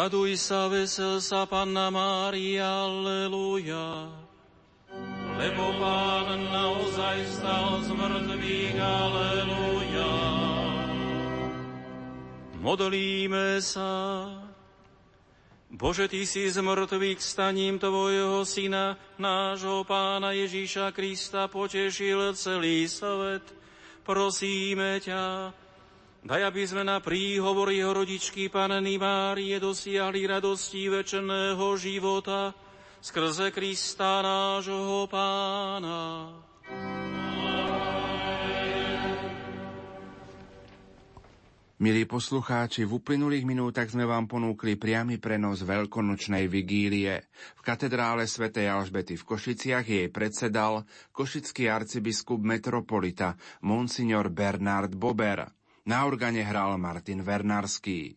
Raduj sa, vesel sa, Panna Mária, Alleluja. Lebo Pán naozaj stal z mŕtvych, Alleluja. Modlíme sa. Bože, Ty si z mŕtvych staním Tvojho Syna, nášho Pána Ježíša Krista, potešil celý svet. Prosíme ťa, Daj, aby sme na príhovor jeho rodičky Panny Márie dosiahli radosti večného života skrze Krista nášho Pána. Milí poslucháči, v uplynulých minútach sme vám ponúkli priamy prenos veľkonočnej vigílie. V katedrále svätej Alžbety v Košiciach jej predsedal košický arcibiskup metropolita Monsignor Bernard Bober. Na organe hral Martin Vernarský.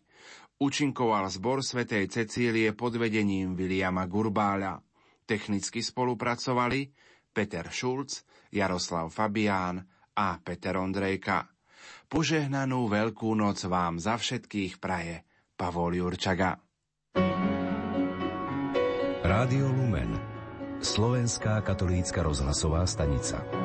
Učinkoval zbor svätej Cecílie pod vedením Viliama Gurbáľa. Technicky spolupracovali Peter Šulc, Jaroslav Fabián a Peter Ondrejka. Požehnanú veľkú noc vám za všetkých praje Pavol Jurčaga. Rádio Lumen Slovenská katolícka rozhlasová stanica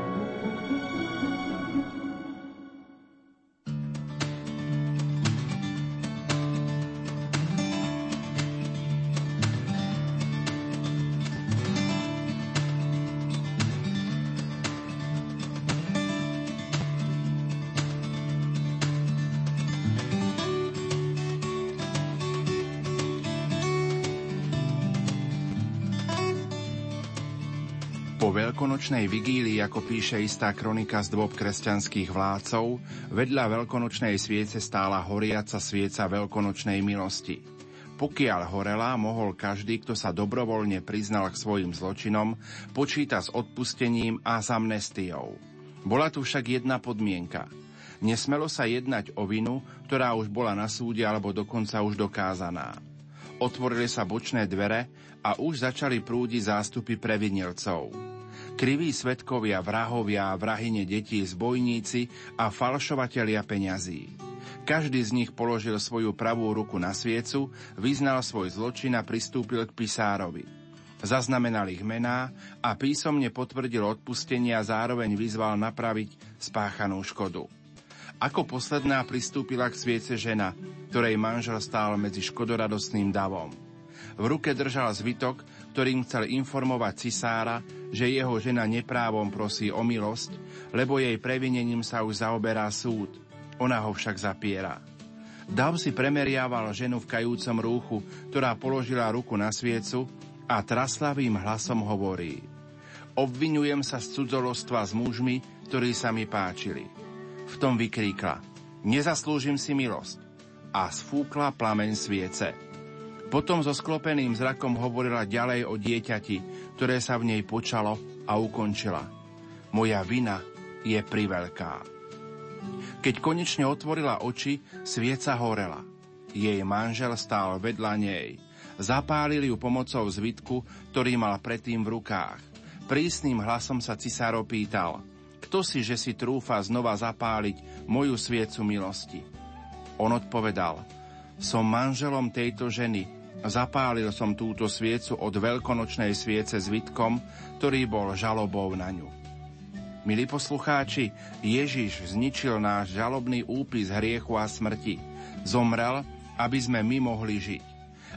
veľkonočnej vigílii, ako píše istá kronika z dôb kresťanských vládcov, vedľa veľkonočnej sviece stála horiaca svieca veľkonočnej milosti. Pokiaľ horela, mohol každý, kto sa dobrovoľne priznal k svojim zločinom, počíta s odpustením a s amnestiou. Bola tu však jedna podmienka. Nesmelo sa jednať o vinu, ktorá už bola na súde alebo dokonca už dokázaná. Otvorili sa bočné dvere a už začali prúdiť zástupy previnilcov. Kriví svetkovia, vrahovia, vrahine detí, zbojníci a falšovatelia peňazí. Každý z nich položil svoju pravú ruku na sviecu, vyznal svoj zločin a pristúpil k pisárovi. Zaznamenal ich mená a písomne potvrdil odpustenie a zároveň vyzval napraviť spáchanú škodu. Ako posledná pristúpila k sviece žena, ktorej manžel stál medzi škodoradostným davom. V ruke držal zvitok, ktorým chcel informovať cisára, že jeho žena neprávom prosí o milosť, lebo jej previnením sa už zaoberá súd. Ona ho však zapiera. Dav si premeriaval ženu v kajúcom rúchu, ktorá položila ruku na sviecu a traslavým hlasom hovorí Obvinujem sa z cudzolostva s mužmi, ktorí sa mi páčili. V tom vykríkla Nezaslúžim si milosť a sfúkla plameň sviece. Potom so sklopeným zrakom hovorila ďalej o dieťati, ktoré sa v nej počalo a ukončila. Moja vina je priveľká. Keď konečne otvorila oči, svieca horela. Jej manžel stál vedľa nej. Zapálili ju pomocou zvitku, ktorý mal predtým v rukách. Prísnym hlasom sa cisáro pýtal, kto si, že si trúfa znova zapáliť moju sviecu milosti? On odpovedal, som manželom tejto ženy, Zapálil som túto sviecu od veľkonočnej sviece s vitkom, ktorý bol žalobou na ňu. Milí poslucháči, Ježiš zničil náš žalobný úpis hriechu a smrti. Zomrel, aby sme my mohli žiť.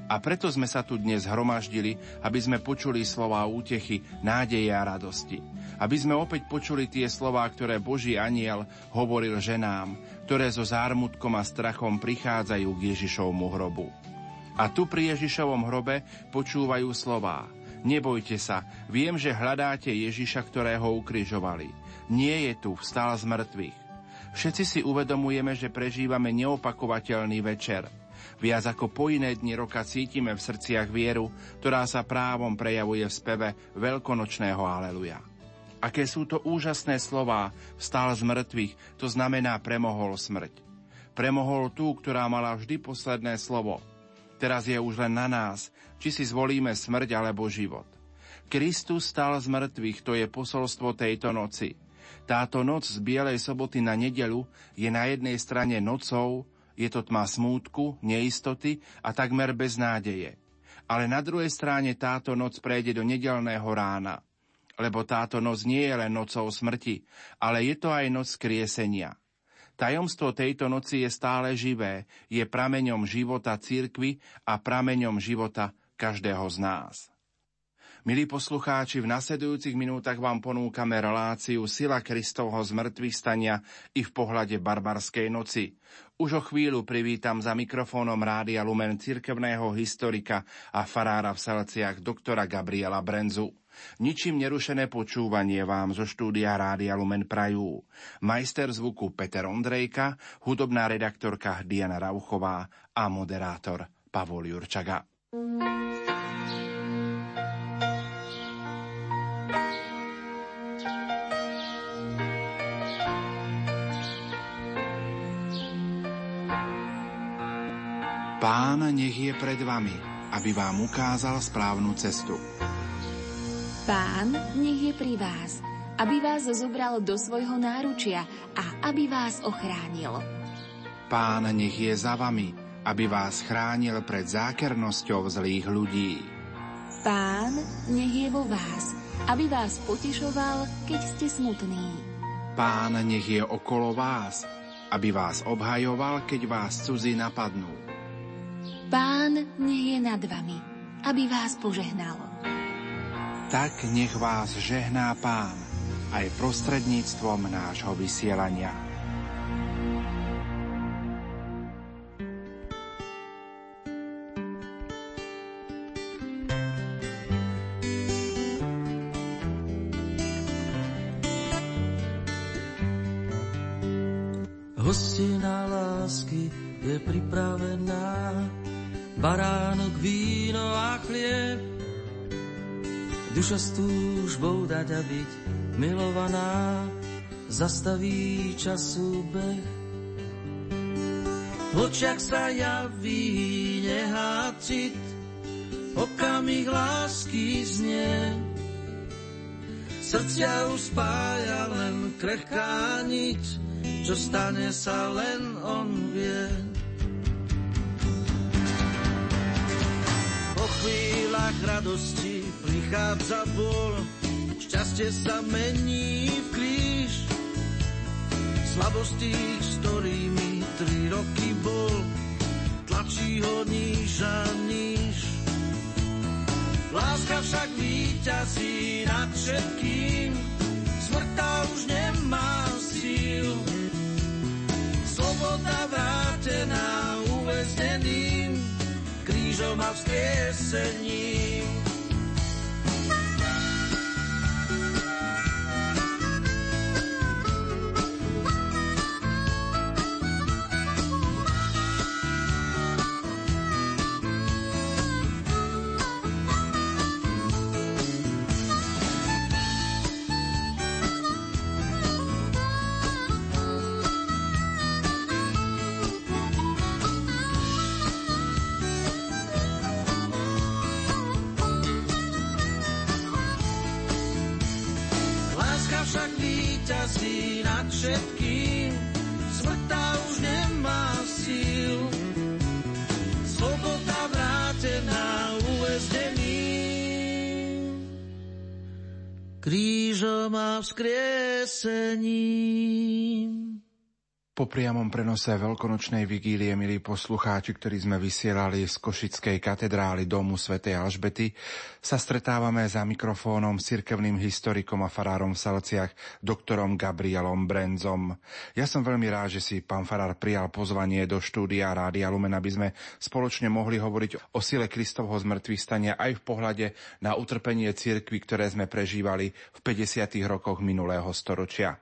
A preto sme sa tu dnes hromaždili, aby sme počuli slova útechy, nádeje a radosti. Aby sme opäť počuli tie slová, ktoré Boží aniel hovoril ženám, ktoré so zármutkom a strachom prichádzajú k Ježišovmu hrobu. A tu pri Ježišovom hrobe počúvajú slová. Nebojte sa, viem, že hľadáte Ježiša, ktorého ukrižovali. Nie je tu, vstal z mŕtvych. Všetci si uvedomujeme, že prežívame neopakovateľný večer. Viac ako po iné dni roka cítime v srdciach vieru, ktorá sa právom prejavuje v speve veľkonočného Aleluja. Aké sú to úžasné slová, vstal z mŕtvych, to znamená premohol smrť. Premohol tú, ktorá mala vždy posledné slovo – Teraz je už len na nás, či si zvolíme smrť alebo život. Kristus stal z mŕtvych, to je posolstvo tejto noci. Táto noc z Bielej soboty na nedelu je na jednej strane nocou, Je to tma smútku, neistoty a takmer bez nádeje. Ale na druhej strane táto noc prejde do nedelného rána. Lebo táto noc nie je len nocou smrti, ale je to aj noc kriesenia. Tajomstvo tejto noci je stále živé, je prameňom života cirkvy a prameňom života každého z nás. Milí poslucháči, v nasledujúcich minútach vám ponúkame reláciu Sila Kristovho zmrtvých i v pohľade barbarskej noci. Už o chvíľu privítam za mikrofónom Rádia Lumen cirkevného historika a farára v Salciach doktora Gabriela Brenzu. Ničím nerušené počúvanie vám zo štúdia Rádia Lumen prajú. Majster zvuku Peter Ondrejka, hudobná redaktorka Diana Rauchová a moderátor Pavol Jurčaga. Pán nech je pred vami, aby vám ukázal správnu cestu. Pán nech je pri vás, aby vás zobral do svojho náručia a aby vás ochránil. Pán nech je za vami, aby vás chránil pred zákernosťou zlých ľudí. Pán nech je vo vás, aby vás potešoval, keď ste smutní. Pán nech je okolo vás, aby vás obhajoval, keď vás cudzí napadnú. Pán nech je nad vami, aby vás požehnal. Tak nech vás žehná Pán aj prostredníctvom nášho vysielania. Duša s túžbou dať a byť milovaná, zastaví času beh. V očiach sa javí nehá cit, okamih lásky znie. Srdcia už spája len krehká nič, čo stane sa len on vie. chvíľach radosti prichádza bol, šťastie sa mení v kríž. Slabosť tých, s ktorými tri roky bol, tlačí ho níž a níž. Láska však víťazí nad všetkým, smrta už nemá síl. Sloboda vrátená uväzneným, krížom a vzkriesením. Krížom a vzkriesením. Po priamom prenose veľkonočnej vigílie, milí poslucháči, ktorí sme vysielali z Košickej katedrály domu svätej Alžbety, sa stretávame za mikrofónom s cirkevným historikom a farárom v Salciach, doktorom Gabrielom Brenzom. Ja som veľmi rád, že si pán farár prijal pozvanie do štúdia Rádia Lumen, aby sme spoločne mohli hovoriť o sile Kristovho zmrtvých stania aj v pohľade na utrpenie cirkvy, ktoré sme prežívali v 50. rokoch minulého storočia.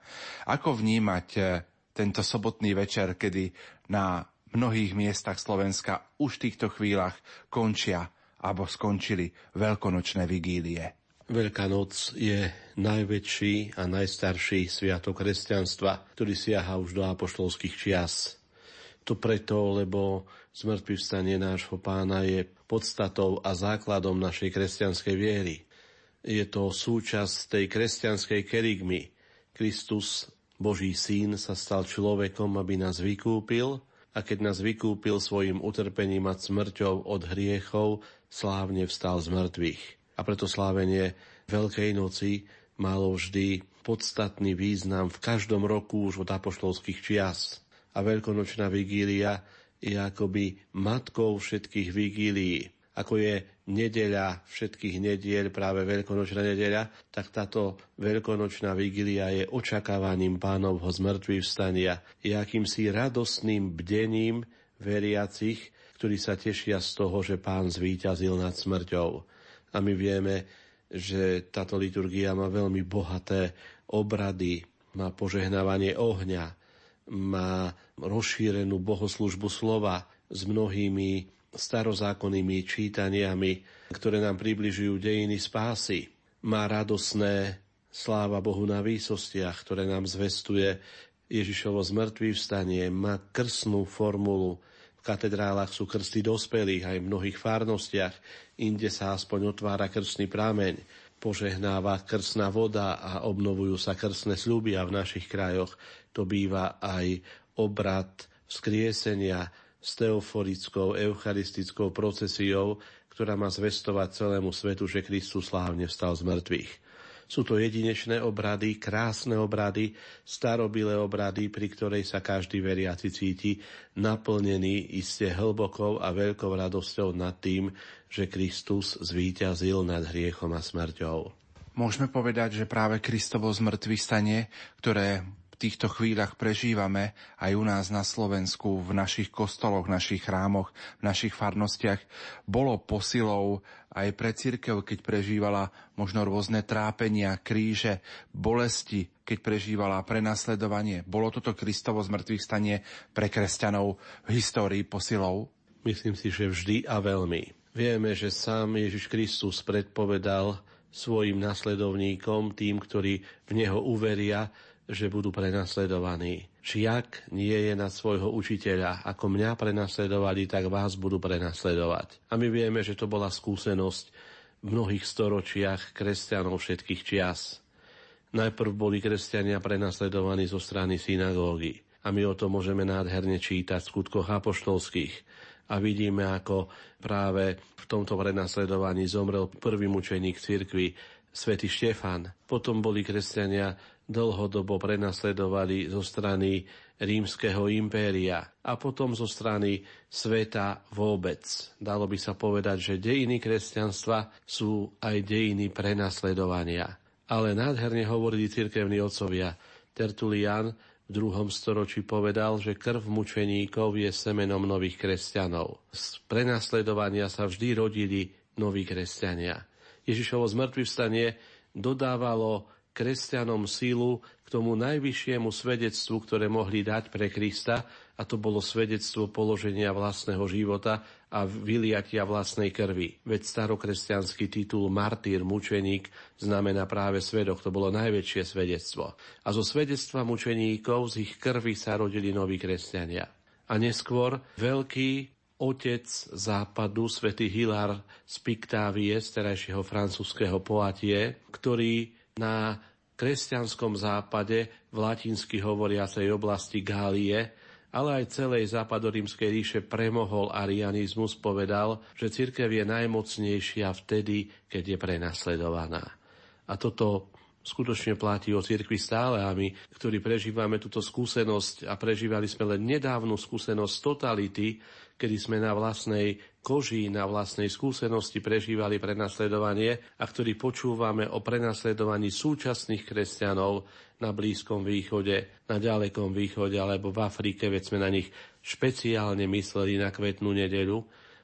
Ako vnímať tento sobotný večer, kedy na mnohých miestach Slovenska už v týchto chvíľach končia alebo skončili veľkonočné vigílie. Veľká noc je najväčší a najstarší sviatok kresťanstva, ktorý siaha už do apoštolských čias. To preto, lebo zmrtvý vstanie nášho pána je podstatou a základom našej kresťanskej viery. Je to súčasť tej kresťanskej kerygmy. Kristus Boží syn sa stal človekom, aby nás vykúpil a keď nás vykúpil svojim utrpením a smrťou od hriechov, slávne vstal z mŕtvych. A preto slávenie Veľkej noci malo vždy podstatný význam v každom roku už od apoštolských čias. A veľkonočná vigília je akoby matkou všetkých vigílií. Ako je nedeľa všetkých nediel, práve veľkonočná nedeľa, tak táto veľkonočná vigília je očakávaním pánovho zmrtvý vstania. Je akýmsi radostným bdením veriacich, ktorí sa tešia z toho, že pán zvíťazil nad smrťou. A my vieme, že táto liturgia má veľmi bohaté obrady, má požehnávanie ohňa, má rozšírenú bohoslužbu slova s mnohými starozákonnými čítaniami, ktoré nám približujú dejiny spásy. Má radosné sláva Bohu na výsostiach, ktoré nám zvestuje Ježišovo zmrtvý vstanie, má krsnú formulu. V katedrálach sú krsty dospelých aj v mnohých farnostiach, inde sa aspoň otvára krstný prameň požehnáva krsná voda a obnovujú sa krstné sľuby a v našich krajoch to býva aj obrad vzkriesenia s teoforickou eucharistickou procesiou, ktorá má zvestovať celému svetu, že Kristus slávne vstal z mŕtvych. Sú to jedinečné obrady, krásne obrady, starobilé obrady, pri ktorej sa každý veriaci cíti naplnený iste hlbokou a veľkou radosťou nad tým, že Kristus zvíťazil nad hriechom a smrťou. Môžeme povedať, že práve Kristovo zmrtvý stanie, ktoré týchto chvíľach prežívame aj u nás na Slovensku, v našich kostoloch, v našich chrámoch, v našich farnostiach, bolo posilou aj pre církev, keď prežívala možno rôzne trápenia, kríže, bolesti, keď prežívala prenasledovanie. Bolo toto Kristovo zmrtvých stanie pre kresťanov v histórii posilou? Myslím si, že vždy a veľmi. Vieme, že sám Ježiš Kristus predpovedal svojim nasledovníkom, tým, ktorí v Neho uveria, že budú prenasledovaní. Žiak nie je na svojho učiteľa. Ako mňa prenasledovali, tak vás budú prenasledovať. A my vieme, že to bola skúsenosť v mnohých storočiach kresťanov všetkých čias. Najprv boli kresťania prenasledovaní zo strany synagógy. A my o tom môžeme nádherne čítať v skutkoch apoštolských. A vidíme, ako práve v tomto prenasledovaní zomrel prvý mučeník cirkvi, svätý Štefan. Potom boli kresťania dlhodobo prenasledovali zo strany rímskeho impéria a potom zo strany sveta vôbec. Dalo by sa povedať, že dejiny kresťanstva sú aj dejiny prenasledovania. Ale nádherne hovorili cirkevní otcovia. Tertulian v druhom storočí povedal, že krv mučeníkov je semenom nových kresťanov. Z prenasledovania sa vždy rodili noví kresťania. Ježišovo zmrtvý dodávalo kresťanom sílu k tomu najvyššiemu svedectvu, ktoré mohli dať pre Krista, a to bolo svedectvo položenia vlastného života a vyliatia vlastnej krvi. Veď starokresťanský titul martýr, mučeník, znamená práve svedok. To bolo najväčšie svedectvo. A zo svedectva mučeníkov z ich krvi sa rodili noví kresťania. A neskôr veľký otec západu, svätý Hilar z Piktávie, z terajšieho francúzského Poatie, ktorý na kresťanskom západe v latinsky hovoriacej oblasti Gálie, ale aj celej západorímskej ríše premohol arianizmus, povedal, že cirkev je najmocnejšia vtedy, keď je prenasledovaná. A toto skutočne platí o cirkvi stále a my, ktorí prežívame túto skúsenosť a prežívali sme len nedávnu skúsenosť totality, kedy sme na vlastnej koži, na vlastnej skúsenosti prežívali prenasledovanie a ktorý počúvame o prenasledovaní súčasných kresťanov na Blízkom východe, na ďalekom východe alebo v Afrike, veď sme na nich špeciálne mysleli na kvetnú nedelu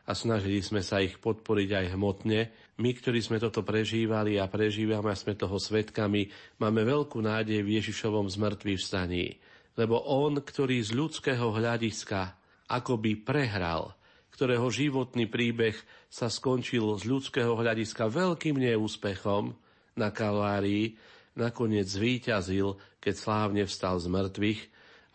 a snažili sme sa ich podporiť aj hmotne. My, ktorí sme toto prežívali a prežívame a sme toho svetkami, máme veľkú nádej v Ježišovom zmrtvý vstaní. Lebo on, ktorý z ľudského hľadiska akoby prehral, ktorého životný príbeh sa skončil z ľudského hľadiska veľkým neúspechom na Kalvárii, nakoniec zvíťazil, keď slávne vstal z mŕtvych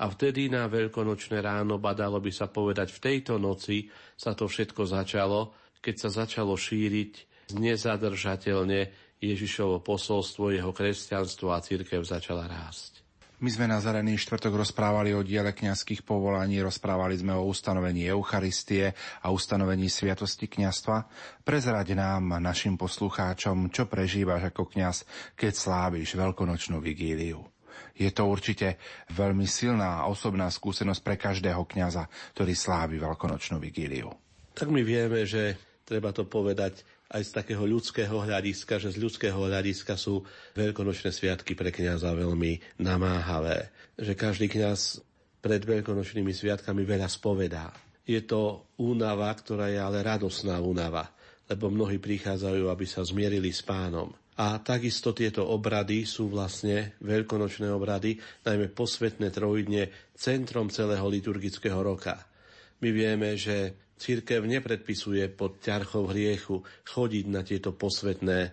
a vtedy na veľkonočné ráno, badalo by sa povedať v tejto noci, sa to všetko začalo, keď sa začalo šíriť nezadržateľne Ježišovo posolstvo, jeho kresťanstvo a církev začala rásť. My sme na Zelený štvrtok rozprávali o diele kňazských povolaní, rozprávali sme o ustanovení Eucharistie a ustanovení Sviatosti kňastva. Prezrať nám, našim poslucháčom, čo prežívaš ako kňaz, keď sláviš veľkonočnú vigíliu. Je to určite veľmi silná a osobná skúsenosť pre každého kňaza, ktorý slávi veľkonočnú vigíliu. Tak my vieme, že treba to povedať, aj z takého ľudského hľadiska, že z ľudského hľadiska sú veľkonočné sviatky pre kňaza veľmi namáhavé. Že každý kňaz pred veľkonočnými sviatkami veľa spovedá. Je to únava, ktorá je ale radosná únava, lebo mnohí prichádzajú, aby sa zmierili s pánom. A takisto tieto obrady sú vlastne veľkonočné obrady, najmä posvetné trojdne, centrom celého liturgického roka. My vieme, že Církev nepredpisuje pod ťarchou hriechu chodiť na tieto posvetné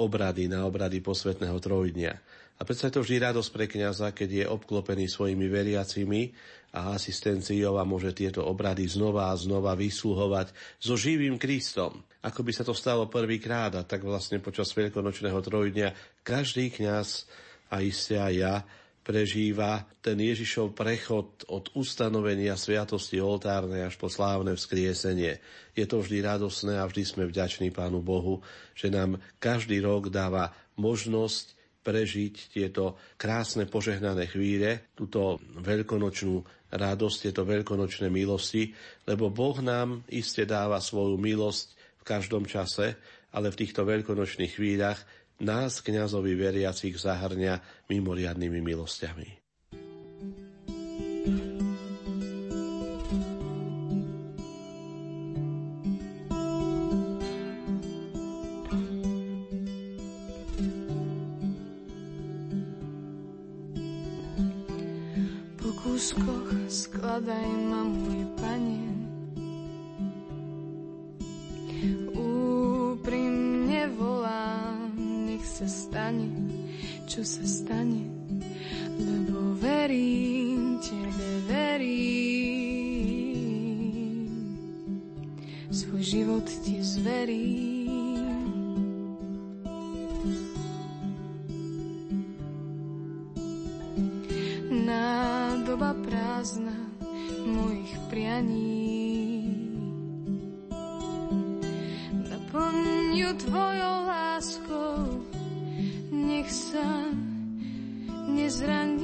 obrady, na obrady posvetného trojdnia. A predsa je to vždy radosť pre kniaza, keď je obklopený svojimi veriacimi a asistenciou a môže tieto obrady znova a znova vysluhovať so živým Kristom. Ako by sa to stalo prvýkrát a tak vlastne počas veľkonočného trojdnia každý kňaz a iste aj ja prežíva ten Ježišov prechod od ustanovenia sviatosti oltárnej až po slávne vzkriesenie. Je to vždy radosné a vždy sme vďační Pánu Bohu, že nám každý rok dáva možnosť prežiť tieto krásne požehnané chvíle, túto veľkonočnú radosť, tieto veľkonočné milosti, lebo Boh nám iste dáva svoju milosť v každom čase, ale v týchto veľkonočných chvíľach nás, kňazovi veriacich, zahrňa mimoriadnými milosťami. Po Nádoba prázdna mojich prianí. Naplňujú Tvojou láskou nech sa nezraním,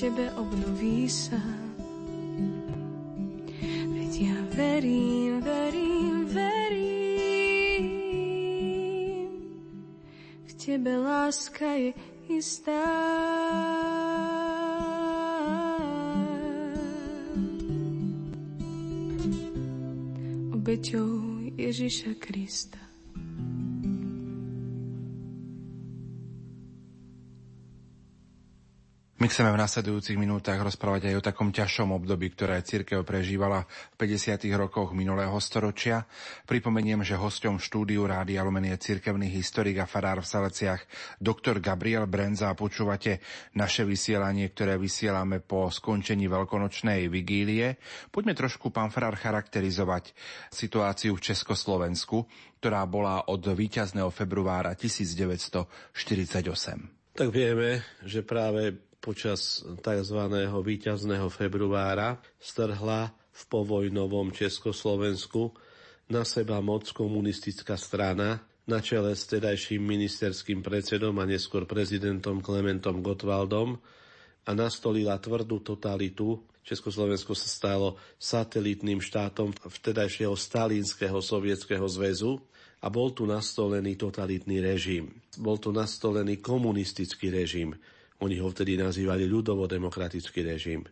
tebe obnoví sa. Veď ja verím, verím, verím, v tebe láska je istá. Obeťou Ježiša Krista. Chceme v nasledujúcich minútach rozprávať aj o takom ťažšom období, ktoré církev prežívala v 50. rokoch minulého storočia. Pripomeniem, že hosťom štúdiu Rádia Lumen je cirkevný historik a farár v Saleciach dr. Gabriel Brenza a počúvate naše vysielanie, ktoré vysielame po skončení veľkonočnej vigílie. Poďme trošku, pán farár, charakterizovať situáciu v Československu, ktorá bola od víťazného februára 1948. Tak vieme, že práve počas tzv. víťazného februára strhla v povojnovom Československu na seba moc komunistická strana na čele s tedajším ministerským predsedom a neskôr prezidentom Klementom Gottwaldom a nastolila tvrdú totalitu. Československo sa stalo satelitným štátom vtedajšieho Stalínskeho sovietskeho zväzu a bol tu nastolený totalitný režim. Bol tu nastolený komunistický režim, oni ho vtedy nazývali ľudovo-demokratický režim.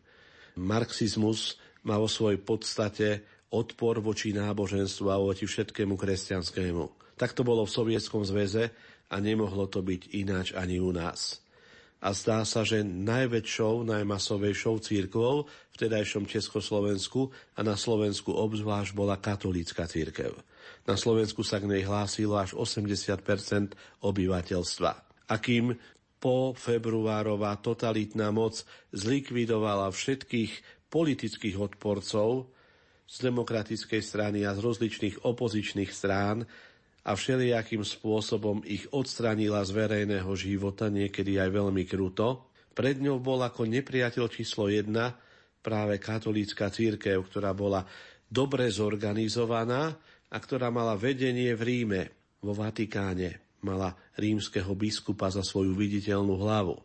Marxizmus má vo svojej podstate odpor voči náboženstvu a voči všetkému kresťanskému. Tak to bolo v Sovietskom zväze a nemohlo to byť ináč ani u nás. A zdá sa, že najväčšou, najmasovejšou církvou v tedajšom Československu a na Slovensku obzvlášť bola katolícka církev. Na Slovensku sa k nej hlásilo až 80 obyvateľstva. Akým po februárová totalitná moc zlikvidovala všetkých politických odporcov z demokratickej strany a z rozličných opozičných strán a všelijakým spôsobom ich odstranila z verejného života, niekedy aj veľmi kruto. Pred ňou bol ako nepriateľ číslo jedna práve katolícka církev, ktorá bola dobre zorganizovaná a ktorá mala vedenie v Ríme, vo Vatikáne, mala rímskeho biskupa za svoju viditeľnú hlavu.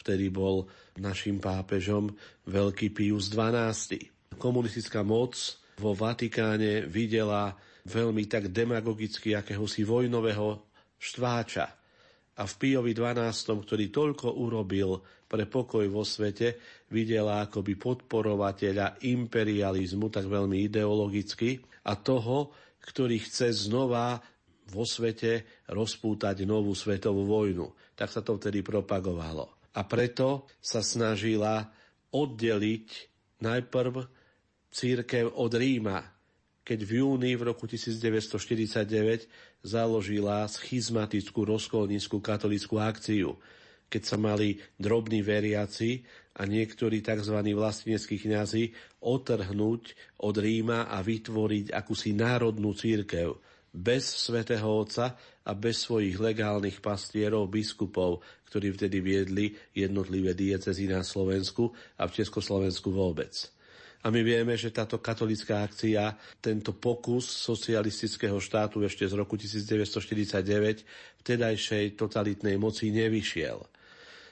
Vtedy bol našim pápežom veľký Pius XII. Komunistická moc vo Vatikáne videla veľmi tak demagogicky akéhosi vojnového štváča. A v Piovi XII, ktorý toľko urobil pre pokoj vo svete, videla akoby podporovateľa imperializmu, tak veľmi ideologicky, a toho, ktorý chce znova vo svete rozpútať novú svetovú vojnu. Tak sa to vtedy propagovalo. A preto sa snažila oddeliť najprv církev od Ríma, keď v júni v roku 1949 založila schizmatickú rozkolníckú katolickú akciu, keď sa mali drobní veriaci a niektorí tzv. vlasteneckí kňazi otrhnúť od Ríma a vytvoriť akúsi národnú církev, bez svätého Otca a bez svojich legálnych pastierov, biskupov, ktorí vtedy viedli jednotlivé diecezy na Slovensku a v Československu vôbec. A my vieme, že táto katolická akcia, tento pokus socialistického štátu ešte z roku 1949 vtedajšej totalitnej moci nevyšiel.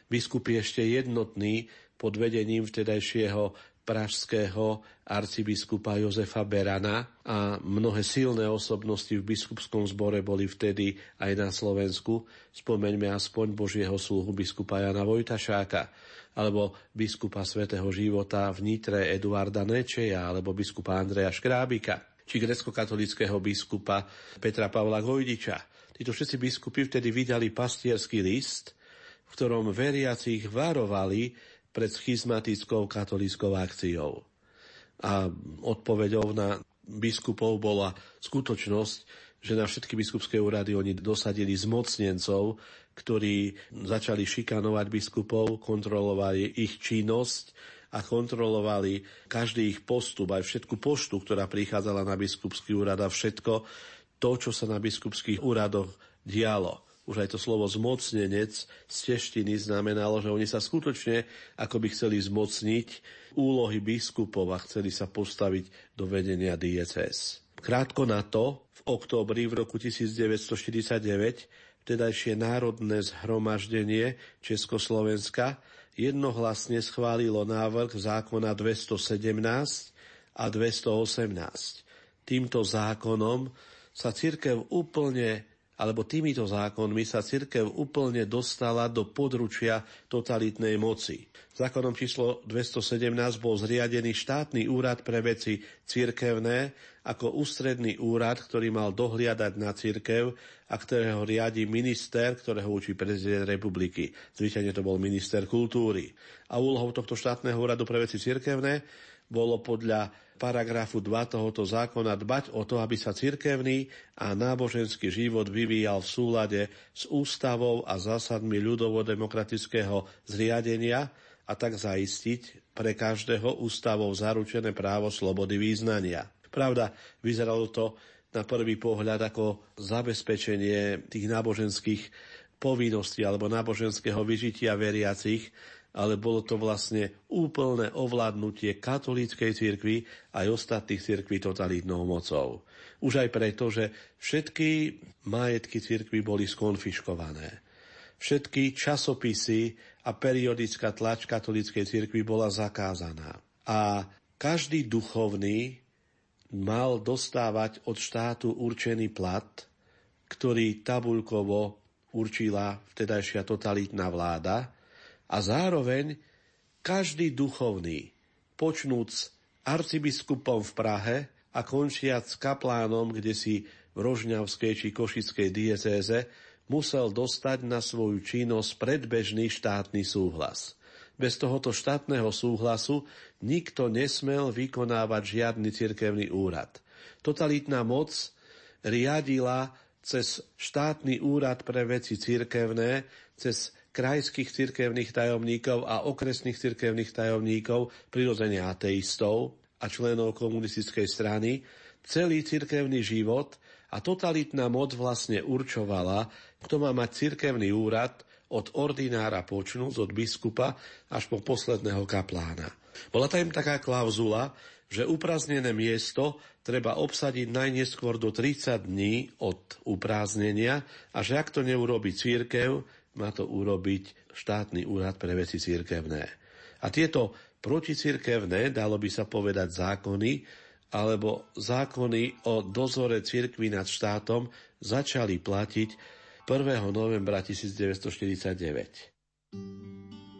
Biskupy ešte jednotní pod vedením vtedajšieho pražského arcibiskupa Jozefa Berana a mnohé silné osobnosti v biskupskom zbore boli vtedy aj na Slovensku. Spomeňme aspoň Božieho sluhu biskupa Jana Vojtašáka, alebo biskupa svätého života v Nitre Eduarda Nečeja, alebo biskupa Andreja Škrábika, či grecko-katolického biskupa Petra Pavla Gojdiča. Títo všetci biskupy vtedy vydali pastierský list, v ktorom veriacich varovali pred schizmatickou katolíckou akciou. A odpoveďou na biskupov bola skutočnosť, že na všetky biskupské úrady oni dosadili zmocnencov, ktorí začali šikanovať biskupov, kontrolovali ich činnosť a kontrolovali každý ich postup, aj všetku poštu, ktorá prichádzala na biskupský úrad a všetko to, čo sa na biskupských úradoch dialo už aj to slovo zmocnenec z teštiny znamenalo, že oni sa skutočne ako by chceli zmocniť úlohy biskupov a chceli sa postaviť do vedenia diecez. Krátko na to, v októbri v roku 1949, vtedajšie národné zhromaždenie Československa jednohlasne schválilo návrh zákona 217 a 218. Týmto zákonom sa cirkev úplne alebo týmito zákonmi sa cirkev úplne dostala do područia totalitnej moci. Zákonom číslo 217 bol zriadený štátny úrad pre veci cirkevné ako ústredný úrad, ktorý mal dohliadať na cirkev a ktorého riadi minister, ktorého učí prezident republiky. Zvyčajne to bol minister kultúry. A úlohou tohto štátneho úradu pre veci cirkevné bolo podľa paragrafu 2 tohoto zákona dbať o to, aby sa cirkevný a náboženský život vyvíjal v súlade s ústavou a zásadmi ľudovo-demokratického zriadenia a tak zaistiť pre každého ústavou zaručené právo slobody význania. Pravda, vyzeralo to na prvý pohľad ako zabezpečenie tých náboženských povinností alebo náboženského vyžitia veriacich, ale bolo to vlastne úplné ovládnutie katolíckej cirkvi aj ostatných cirkví totalitnou mocou. Už aj preto, že všetky majetky cirkvi boli skonfiškované. Všetky časopisy a periodická tlač katolíckej cirkvi bola zakázaná. A každý duchovný mal dostávať od štátu určený plat, ktorý tabulkovo určila vtedajšia totalitná vláda a zároveň každý duchovný, počnúc arcibiskupom v Prahe a končiac kaplánom, kde si v Rožňavskej či Košickej diecéze, musel dostať na svoju činnosť predbežný štátny súhlas. Bez tohoto štátneho súhlasu nikto nesmel vykonávať žiadny cirkevný úrad. Totalitná moc riadila cez štátny úrad pre veci cirkevné, cez krajských cirkevných tajomníkov a okresných cirkevných tajomníkov, prirodzene ateistov a členov komunistickej strany, celý cirkevný život a totalitná moc vlastne určovala, kto má mať cirkevný úrad od ordinára počnúc, od biskupa až po posledného kaplána. Bola tam taká klauzula, že uprázdnené miesto treba obsadiť najneskôr do 30 dní od uprázdnenia a že ak to neurobi církev, má to urobiť štátny úrad pre veci církevné. A tieto proticirkevné, dalo by sa povedať zákony, alebo zákony o dozore cirkvi nad štátom začali platiť 1. novembra 1949.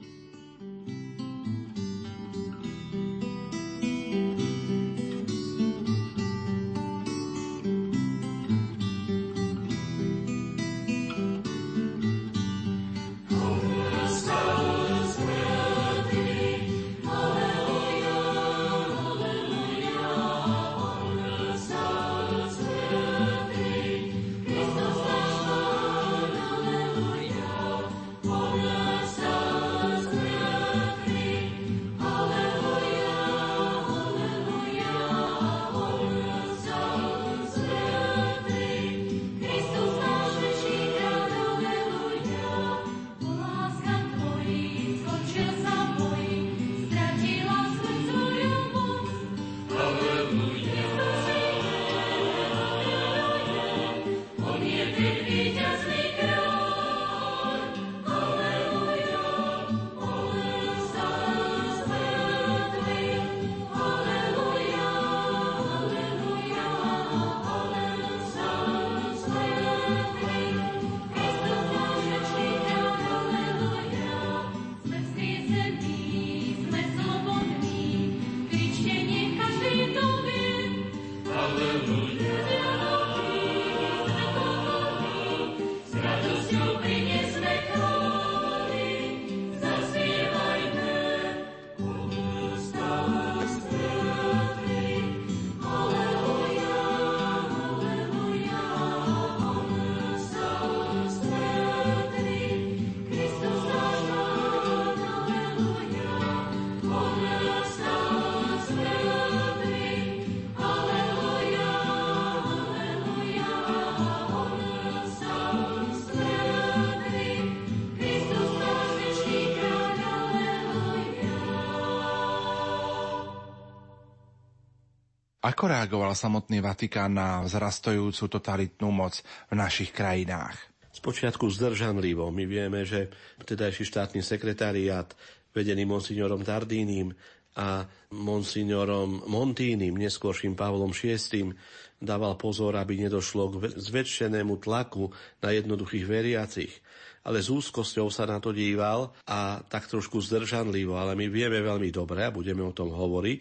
Ako reagoval samotný Vatikán na vzrastojúcu totalitnú moc v našich krajinách? Spočiatku zdržanlivo. My vieme, že vtedajší štátny sekretariát vedený monsignorom Tardínim a monsignorom Montínim, neskôrším Pavlom VI, dával pozor, aby nedošlo k zväčšenému tlaku na jednoduchých veriacich. Ale s úzkosťou sa na to díval a tak trošku zdržanlivo, ale my vieme veľmi dobre a budeme o tom hovoriť,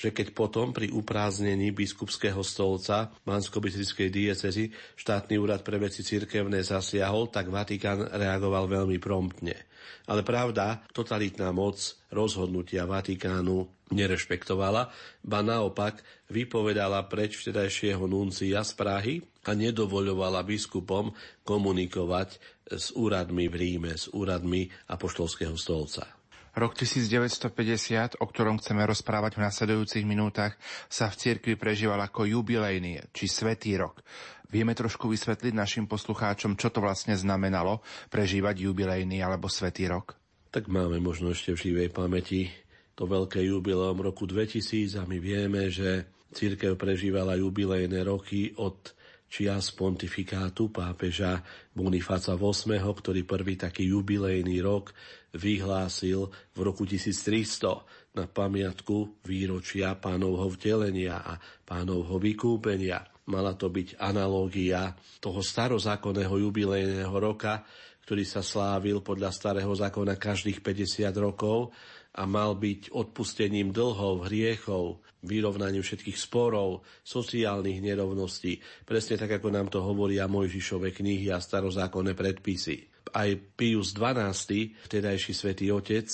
že keď potom pri upráznení biskupského stolca mansko diecezy štátny úrad pre veci cirkevné zasiahol, tak Vatikán reagoval veľmi promptne. Ale pravda, totalitná moc rozhodnutia Vatikánu nerešpektovala, ba naopak vypovedala preč vtedajšieho nuncia z Prahy a nedovoľovala biskupom komunikovať s úradmi v Ríme, s úradmi apoštolského stolca. Rok 1950, o ktorom chceme rozprávať v nasledujúcich minútach, sa v cirkvi prežíval ako jubilejný či svetý rok. Vieme trošku vysvetliť našim poslucháčom, čo to vlastne znamenalo prežívať jubilejný alebo svetý rok? Tak máme možno ešte v živej pamäti to veľké jubileum roku 2000 a my vieme, že církev prežívala jubilejné roky od čias pontifikátu pápeža Bonifáca VIII, ktorý prvý taký jubilejný rok vyhlásil v roku 1300 na pamiatku výročia pánovho vtelenia a pánovho vykúpenia. Mala to byť analógia toho starozákonného jubilejného roka, ktorý sa slávil podľa starého zákona každých 50 rokov a mal byť odpustením dlhov, hriechov, vyrovnaním všetkých sporov, sociálnych nerovností, presne tak, ako nám to hovoria Mojžišove knihy a starozákonné predpisy aj Pius XII, vtedajší svätý Otec,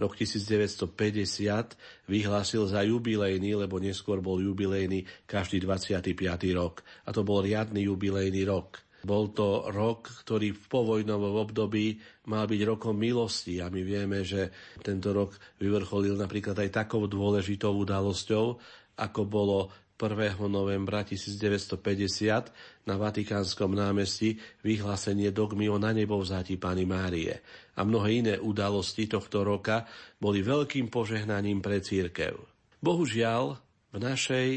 rok 1950 vyhlásil za jubilejný, lebo neskôr bol jubilejný každý 25. rok. A to bol riadny jubilejný rok. Bol to rok, ktorý v povojnovom období mal byť rokom milosti a my vieme, že tento rok vyvrcholil napríklad aj takou dôležitou udalosťou, ako bolo 1. novembra 1950 na Vatikánskom námestí vyhlásenie dogmy o na nebo vzáti Pany Márie. A mnohé iné udalosti tohto roka boli veľkým požehnaním pre církev. Bohužiaľ, v našej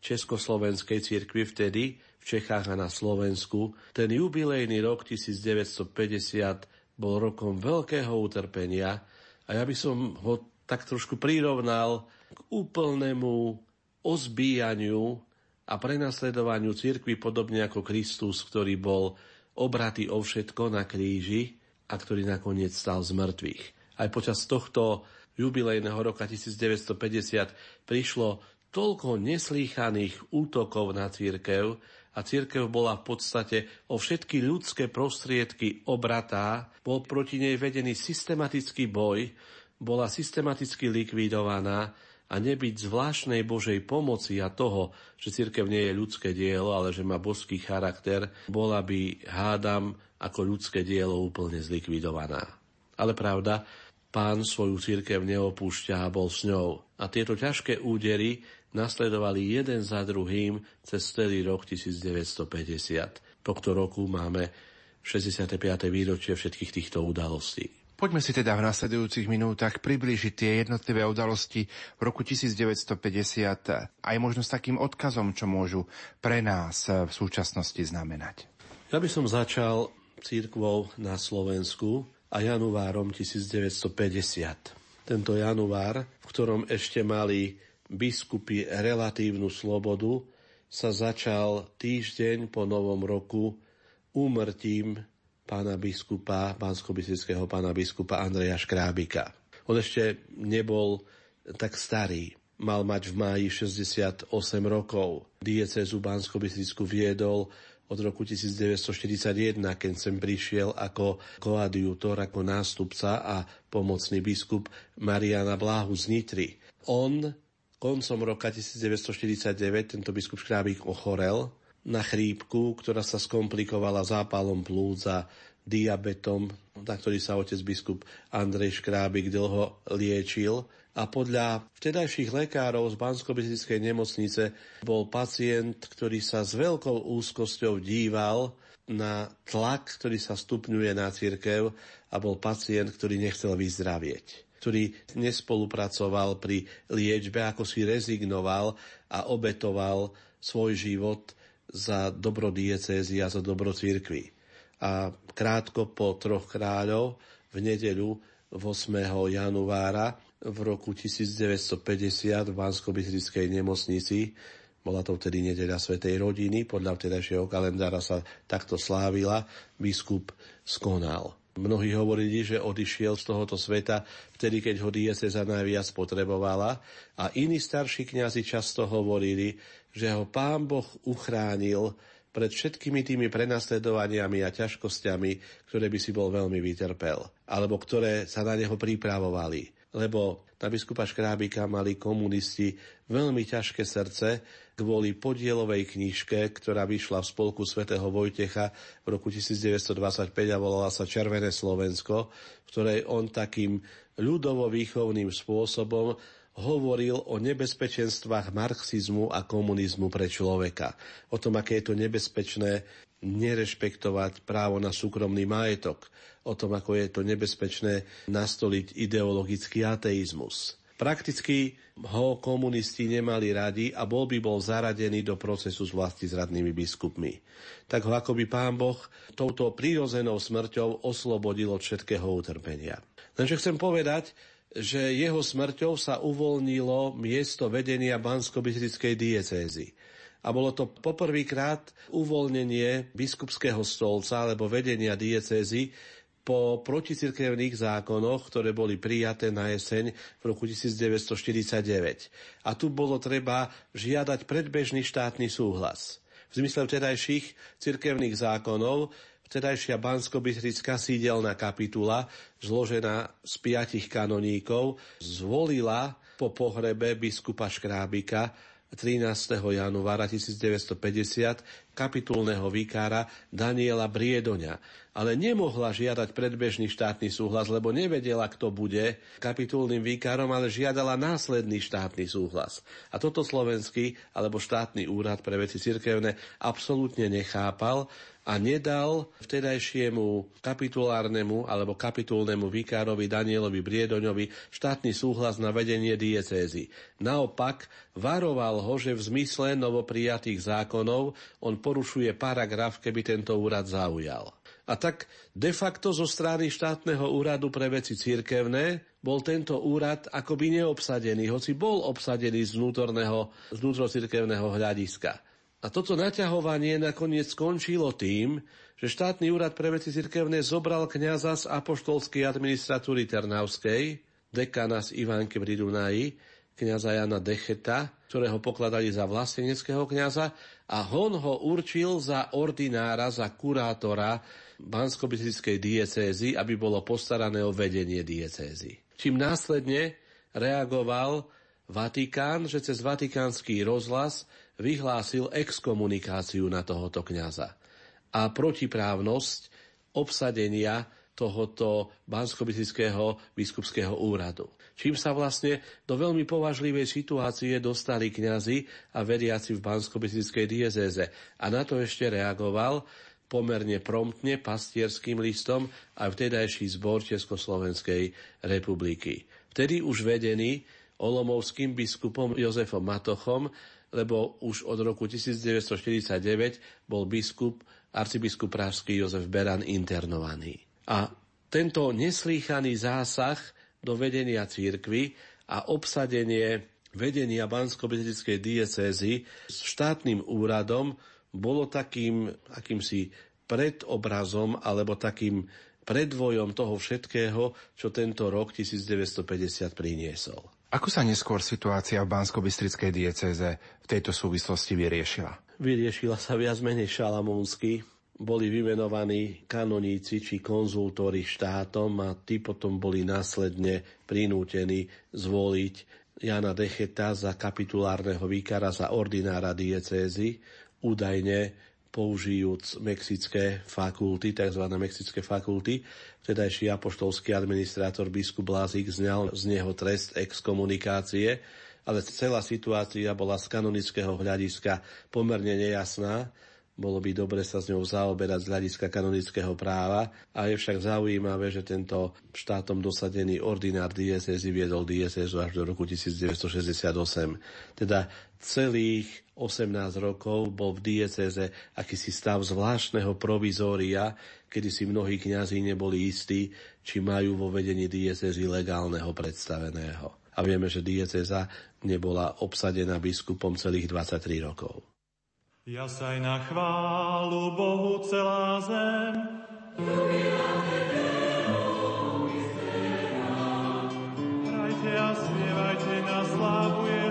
Československej cirkvi vtedy, Čechách a na Slovensku, ten jubilejný rok 1950 bol rokom veľkého utrpenia a ja by som ho tak trošku prirovnal k úplnému zbíjaniu a prenasledovaniu cirkvi podobne ako Kristus, ktorý bol obratý o všetko na kríži a ktorý nakoniec stal z mŕtvych. Aj počas tohto jubilejného roka 1950 prišlo toľko neslýchaných útokov na církev a církev bola v podstate o všetky ľudské prostriedky obratá, bol proti nej vedený systematický boj, bola systematicky likvidovaná a nebyť zvláštnej Božej pomoci a toho, že cirkev nie je ľudské dielo, ale že má božský charakter, bola by, hádam, ako ľudské dielo úplne zlikvidovaná. Ale pravda, pán svoju církev neopúšťa a bol s ňou. A tieto ťažké údery nasledovali jeden za druhým cez celý rok 1950. Tohto roku máme 65. výročie všetkých týchto udalostí. Poďme si teda v nasledujúcich minútach priblížiť tie jednotlivé udalosti v roku 1950 aj možno s takým odkazom, čo môžu pre nás v súčasnosti znamenať. Ja by som začal církvou na Slovensku a januárom 1950. Tento január, v ktorom ešte mali biskupy relatívnu slobodu, sa začal týždeň po novom roku úmrtím pána biskupa, pánsko pána biskupa Andreja Škrábika. On ešte nebol tak starý. Mal mať v máji 68 rokov. Diecezu bansko viedol od roku 1941, keď sem prišiel ako koadjutor, ako nástupca a pomocný biskup Mariana Bláhu z Nitry. On koncom roka 1949, tento biskup Škrábik ochorel na chrípku, ktorá sa skomplikovala zápalom plúc a diabetom, na ktorý sa otec biskup Andrej Škrábik dlho liečil. A podľa vtedajších lekárov z bansko nemocnice bol pacient, ktorý sa s veľkou úzkosťou díval na tlak, ktorý sa stupňuje na církev a bol pacient, ktorý nechcel vyzdravieť ktorý nespolupracoval pri liečbe, ako si rezignoval a obetoval svoj život za dobro diecézy a za dobro církvy. A krátko po troch kráľov v nedeľu januára v roku 1950 v bansko nemocnici bola to vtedy nedeľa Svetej rodiny, podľa vtedajšieho kalendára sa takto slávila, biskup skonal. Mnohí hovorili, že odišiel z tohoto sveta vtedy, keď ho dieceza najviac potrebovala a iní starší kňazi často hovorili, že ho pán Boh uchránil pred všetkými tými prenasledovaniami a ťažkosťami, ktoré by si bol veľmi vytrpel, alebo ktoré sa na neho pripravovali. Lebo na biskupa Škrábika mali komunisti veľmi ťažké srdce, kvôli podielovej knižke, ktorá vyšla v spolku svätého Vojtecha v roku 1925 a volala sa Červené Slovensko, v ktorej on takým ľudovo-výchovným spôsobom hovoril o nebezpečenstvách marxizmu a komunizmu pre človeka. O tom, aké je to nebezpečné nerešpektovať právo na súkromný majetok. O tom, ako je to nebezpečné nastoliť ideologický ateizmus. Prakticky ho komunisti nemali radi a bol by bol zaradený do procesu s vlasti zradnými biskupmi. Tak ho akoby pán Boh touto prírozenou smrťou oslobodil od všetkého utrpenia. Lenže chcem povedať, že jeho smrťou sa uvoľnilo miesto vedenia bansko diecézy. A bolo to poprvýkrát uvoľnenie biskupského stolca alebo vedenia diecézy po proticirkevných zákonoch, ktoré boli prijaté na jeseň v roku 1949. A tu bolo treba žiadať predbežný štátny súhlas. V zmysle vtedajších cirkevných zákonov vtedajšia bansko sídelná kapitula, zložená z piatich kanoníkov, zvolila po pohrebe biskupa Škrábika 13. januára 1950 kapitulného vikára Daniela Briedoňa, ale nemohla žiadať predbežný štátny súhlas, lebo nevedela, kto bude kapitulným vikárom, ale žiadala následný štátny súhlas. A toto slovenský alebo štátny úrad pre veci cirkevné absolútne nechápal a nedal vtedajšiemu kapitulárnemu alebo kapitulnému vikárovi Danielovi Briedoňovi štátny súhlas na vedenie diecézy. Naopak, varoval ho, že v zmysle novoprijatých zákonov on porušuje paragraf, keby tento úrad zaujal. A tak de facto zo strany štátneho úradu pre veci církevné bol tento úrad akoby neobsadený, hoci bol obsadený z vnútorného, z vnútrocirkevného hľadiska. A toto naťahovanie nakoniec skončilo tým, že štátny úrad pre veci cirkevné zobral kniaza z apoštolskej administratúry Trnavskej, dekana z Ivánky v Ridunaji, kniaza Jana Decheta, ktorého pokladali za vlasteneckého kniaza a on ho určil za ordinára, za kurátora bansko diecézy, aby bolo postarané o vedenie diecézy. Čím následne reagoval Vatikán, že cez vatikánsky rozhlas vyhlásil exkomunikáciu na tohoto kňaza a protiprávnosť obsadenia tohoto bansko biskupského úradu. Čím sa vlastne do veľmi považlivej situácie dostali kňazi a veriaci v bansko diezéze. A na to ešte reagoval pomerne promptne pastierským listom aj vtedajší zbor Československej republiky. Vtedy už vedený olomovským biskupom Jozefom Matochom lebo už od roku 1949 bol biskup, arcibiskup Pražský Jozef Beran internovaný. A tento neslýchaný zásah do vedenia církvy a obsadenie vedenia bansko diecézy s štátnym úradom bolo takým akýmsi predobrazom alebo takým predvojom toho všetkého, čo tento rok 1950 priniesol. Ako sa neskôr situácia v bansko diecéze v tejto súvislosti vyriešila? Vyriešila sa viac menej šalamúnsky. Boli vymenovaní kanoníci či konzultóri štátom a tí potom boli následne prinútení zvoliť Jana Decheta za kapitulárneho výkara za ordinára diecézy, údajne použijúc mexické fakulty, tzv. mexické fakulty. Vtedajší apoštolský administrátor biskup Blázik zňal z neho trest exkomunikácie, ale celá situácia bola z kanonického hľadiska pomerne nejasná bolo by dobre sa s ňou zaoberať z hľadiska kanonického práva a je však zaujímavé, že tento štátom dosadený ordinár diecezy viedol diecezu až do roku 1968. Teda celých 18 rokov bol v dieceze akýsi stav zvláštneho provizória, kedy si mnohí kňazi neboli istí, či majú vo vedení diecezy legálneho predstaveného. A vieme, že dieceza nebola obsadená biskupom celých 23 rokov. Jasaj na chválu Bohu celá zem. Hrajte a spievajte na slávu Jeho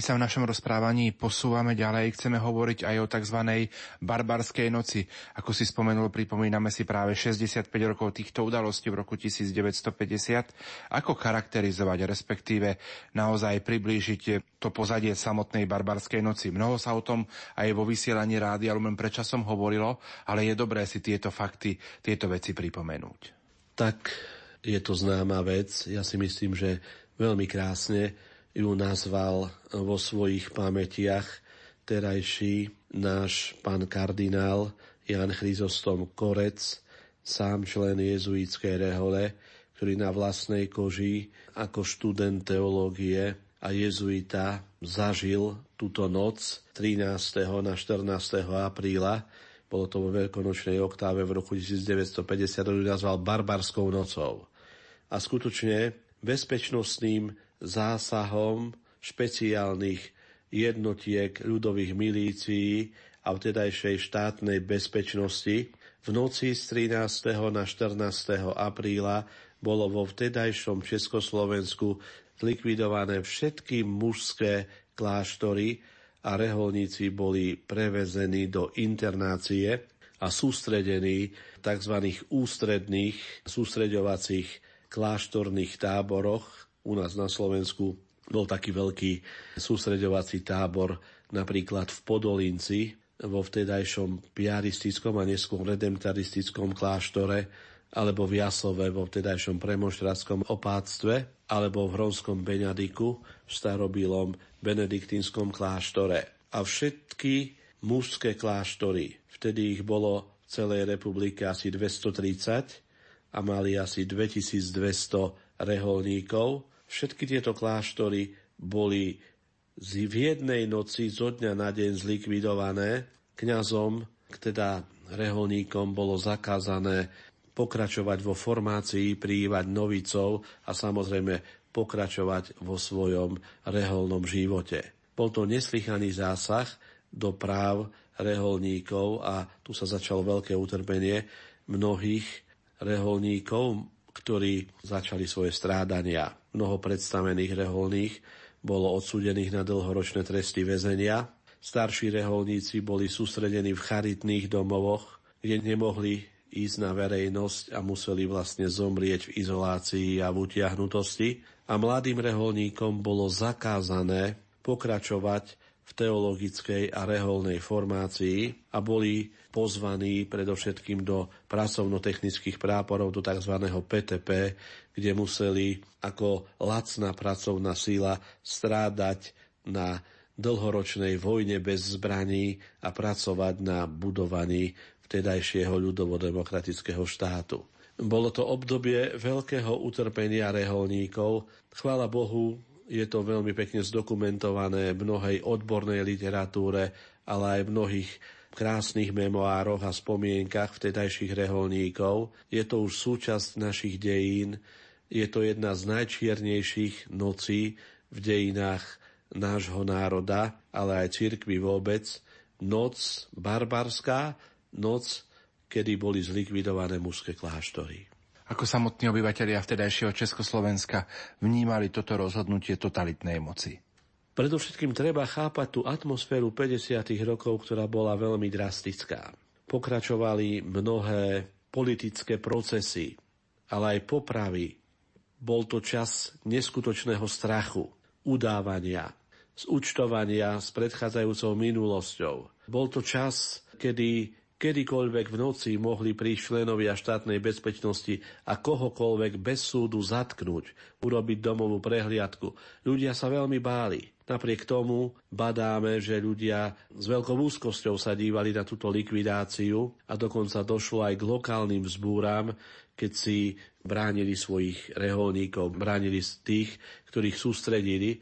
My sa v našom rozprávaní posúvame ďalej, chceme hovoriť aj o tzv. barbarskej noci. Ako si spomenul, pripomíname si práve 65 rokov týchto udalostí v roku 1950. Ako charakterizovať, respektíve naozaj priblížiť to pozadie samotnej barbarskej noci. Mnoho sa o tom aj vo vysielaní Rádia Lumen predčasom hovorilo, ale je dobré si tieto fakty, tieto veci pripomenúť. Tak je to známa vec. Ja si myslím, že veľmi krásne ju nazval vo svojich pamätiach terajší náš pán kardinál Jan Chryzostom Korec, sám člen jezuitskej rehole, ktorý na vlastnej koži ako študent teológie a jezuita zažil túto noc 13. na 14. apríla. Bolo to vo veľkonočnej oktáve v roku 1950, ktorý nazval Barbarskou nocou. A skutočne bezpečnostným zásahom špeciálnych jednotiek ľudových milícií a vtedajšej štátnej bezpečnosti v noci z 13. na 14. apríla bolo vo vtedajšom Československu zlikvidované všetky mužské kláštory a reholníci boli prevezení do internácie a sústredení v tzv. ústredných sústreďovacích kláštorných táboroch u nás na Slovensku Bol taký veľký sústreďovací tábor napríklad v Podolinci, vo vtedajšom piaristickom a neskôr redemptaristickom kláštore, alebo v Jasove vo vtedajšom premonštrátskom opáctve, alebo v Hronskom Beňadiku v starobilom benediktínskom kláštore. A všetky mužské kláštory, vtedy ich bolo v celej republike asi 230 a mali asi 2200 reholníkov. Všetky tieto kláštory boli v jednej noci zo dňa na deň zlikvidované. Kňazom, teda reholníkom, bolo zakázané pokračovať vo formácii, prijímať novicov a samozrejme pokračovať vo svojom reholnom živote. Bol to neslychaný zásah do práv reholníkov a tu sa začalo veľké utrpenie mnohých reholníkov, ktorí začali svoje strádania. Mnoho predstavených reholných bolo odsúdených na dlhoročné tresty väzenia. Starší reholníci boli sústredení v charitných domovoch, kde nemohli ísť na verejnosť a museli vlastne zomrieť v izolácii a v utiahnutosti. A mladým reholníkom bolo zakázané pokračovať v teologickej a reholnej formácii a boli pozvaní predovšetkým do pracovno-technických práporov, do tzv. PTP, kde museli ako lacná pracovná síla strádať na dlhoročnej vojne bez zbraní a pracovať na budovaní vtedajšieho ľudovo-demokratického štátu. Bolo to obdobie veľkého utrpenia reholníkov. Chvála Bohu, je to veľmi pekne zdokumentované v mnohej odbornej literatúre, ale aj v mnohých krásnych memoároch a spomienkach vtedajších reholníkov. Je to už súčasť našich dejín, je to jedna z najčiernejších nocí v dejinách nášho národa, ale aj cirkvi vôbec. Noc barbarská, noc, kedy boli zlikvidované mužské kláštory. Ako samotní obyvateľia vtedajšieho Československa vnímali toto rozhodnutie totalitnej moci? Predovšetkým treba chápať tú atmosféru 50. rokov, ktorá bola veľmi drastická. Pokračovali mnohé politické procesy, ale aj popravy. Bol to čas neskutočného strachu, udávania, zúčtovania s predchádzajúcou minulosťou. Bol to čas, kedy kedykoľvek v noci mohli prísť členovia štátnej bezpečnosti a kohokoľvek bez súdu zatknúť, urobiť domovú prehliadku. Ľudia sa veľmi báli. Napriek tomu badáme, že ľudia s veľkou úzkosťou sa dívali na túto likvidáciu a dokonca došlo aj k lokálnym vzbúram, keď si bránili svojich reholníkov, bránili tých, ktorých sústredili.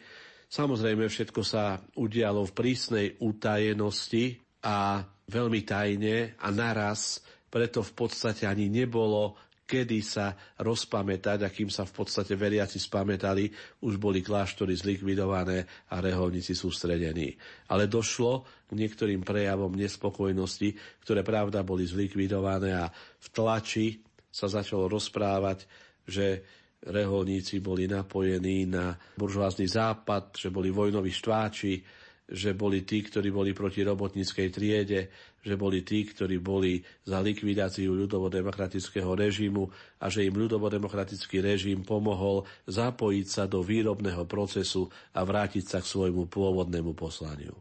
Samozrejme, všetko sa udialo v prísnej utajenosti a veľmi tajne a naraz, preto v podstate ani nebolo kedy sa rozpamätať, akým sa v podstate veriaci spamätali, už boli kláštory zlikvidované a reholníci sústredení. Ale došlo k niektorým prejavom nespokojnosti, ktoré pravda boli zlikvidované a v tlači sa začalo rozprávať, že reholníci boli napojení na buržoázny západ, že boli vojnoví štváči, že boli tí, ktorí boli proti robotníckej triede, že boli tí, ktorí boli za likvidáciu ľudovo-demokratického režimu a že im ľudovo-demokratický režim pomohol zapojiť sa do výrobného procesu a vrátiť sa k svojmu pôvodnému poslaniu.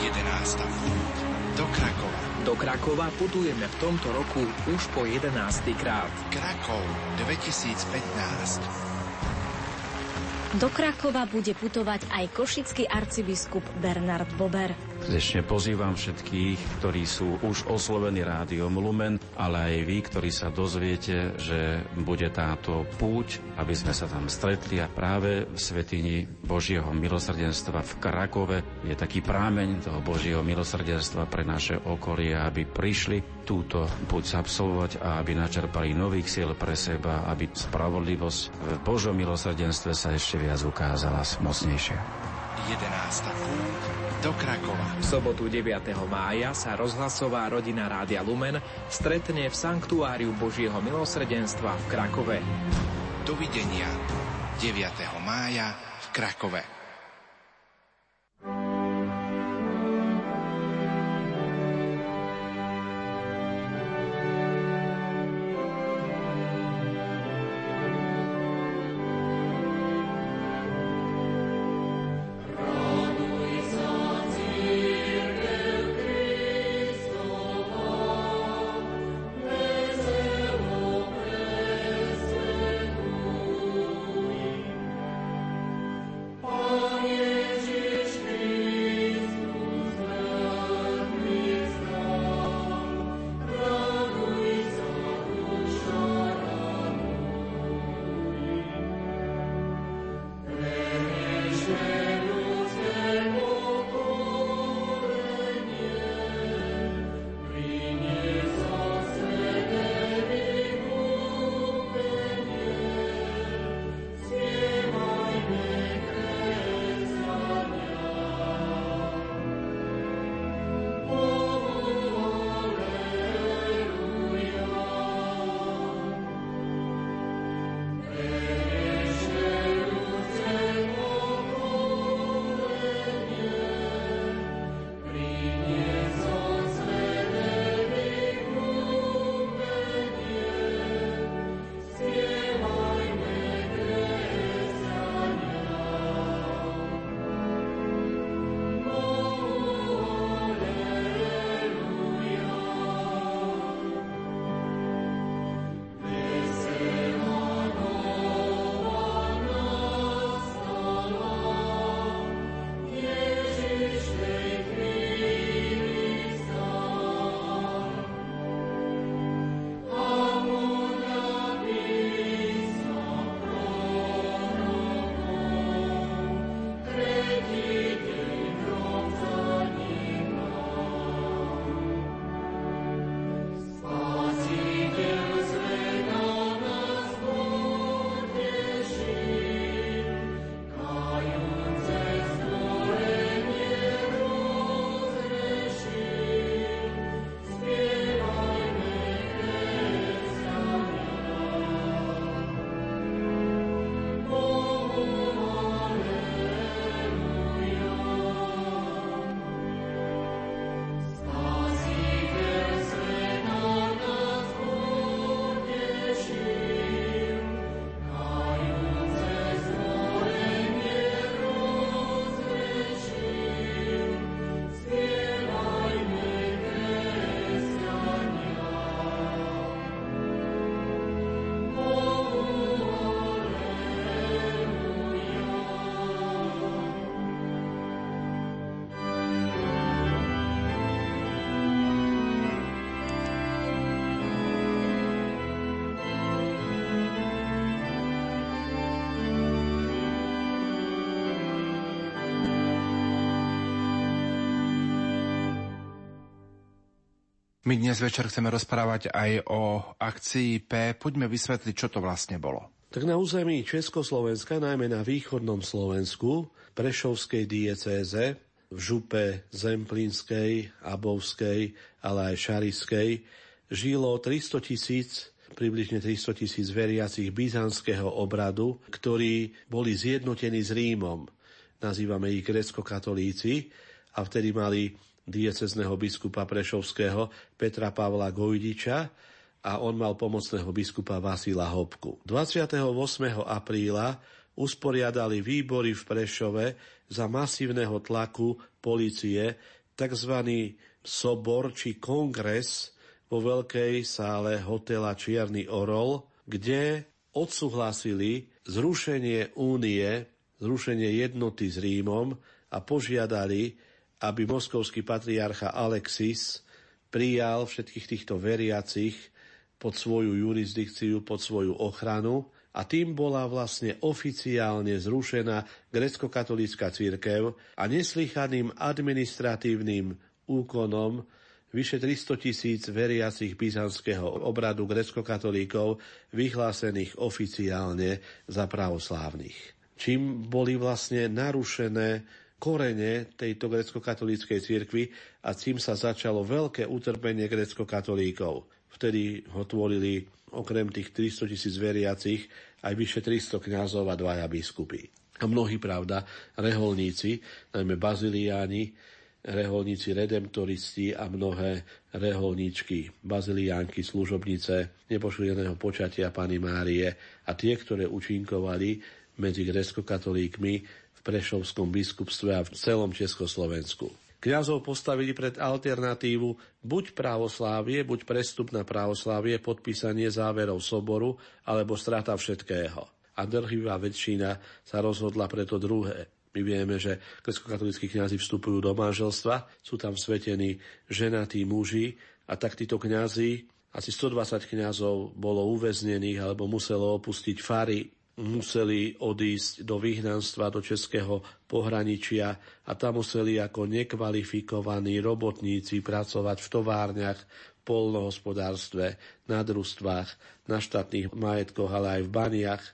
11. do Krakova. Do Krakova putujeme v tomto roku už po 11. krát. Krakov 2015. Do Krakova bude putovať aj košický arcibiskup Bernard Bober. Srdečne pozývam všetkých, ktorí sú už oslovení rádiom Lumen, ale aj vy, ktorí sa dozviete, že bude táto púť, aby sme sa tam stretli a práve v Svetini Božieho milosrdenstva v Krakove je taký prámeň toho Božieho milosrdenstva pre naše okolie, aby prišli túto púť absolvovať a aby načerpali nových síl pre seba, aby spravodlivosť v Božom milosrdenstve sa ešte viac ukázala mocnejšia. 11. púť do Krakova. V sobotu 9. mája sa rozhlasová rodina Rádia Lumen stretne v Sanktuáriu Božieho milosrdenstva v Krakove. Dovidenia 9. mája v Krakove. My dnes večer chceme rozprávať aj o akcii P. Poďme vysvetliť, čo to vlastne bolo. Tak na území Československa, najmä na východnom Slovensku, Prešovskej diecéze, v župe Zemplínskej, Abovskej, ale aj Šariskej, žilo 300 tisíc približne 300 tisíc veriacich byzantského obradu, ktorí boli zjednotení s Rímom. Nazývame ich grecko-katolíci a vtedy mali diecezného biskupa Prešovského Petra Pavla Gojdiča a on mal pomocného biskupa Vasila Hopku. 28. apríla usporiadali výbory v Prešove za masívneho tlaku policie tzv. sobor či kongres vo veľkej sále hotela Čierny Orol, kde odsúhlasili zrušenie únie, zrušenie jednoty s Rímom a požiadali, aby moskovský patriarcha Alexis prijal všetkých týchto veriacich pod svoju jurisdikciu, pod svoju ochranu a tým bola vlastne oficiálne zrušená grecko-katolícka církev a neslychaným administratívnym úkonom vyše 300 tisíc veriacich byzantského obradu grecko-katolíkov vyhlásených oficiálne za pravoslávnych. Čím boli vlastne narušené korene tejto grecko-katolíckej cirkvi a tým sa začalo veľké utrpenie grecko-katolíkov. Vtedy ho tvorili okrem tých 300 tisíc veriacich aj vyše 300 kňazov a dvaja biskupy. A mnohí, pravda, reholníci, najmä baziliáni, reholníci redemptoristi a mnohé reholníčky, baziliánky, služobnice nepošudeného počatia Pany Márie a tie, ktoré učinkovali medzi grecko-katolíkmi Prešovskom biskupstve a v celom Československu. Kňazov postavili pred alternatívu buď právoslávie, buď prestup na právoslávie, podpísanie záverov soboru, alebo strata všetkého. A drhivá väčšina sa rozhodla pre to druhé. My vieme, že grecko-katolíckí kňazi vstupujú do manželstva, sú tam svetení ženatí muži a tak títo kňazi, asi 120 kňazov bolo uväznených alebo muselo opustiť fary museli odísť do vyhnanstva do českého pohraničia a tam museli ako nekvalifikovaní robotníci pracovať v továrniach, v polnohospodárstve, na družstvách, na štátnych majetkoch, ale aj v baniach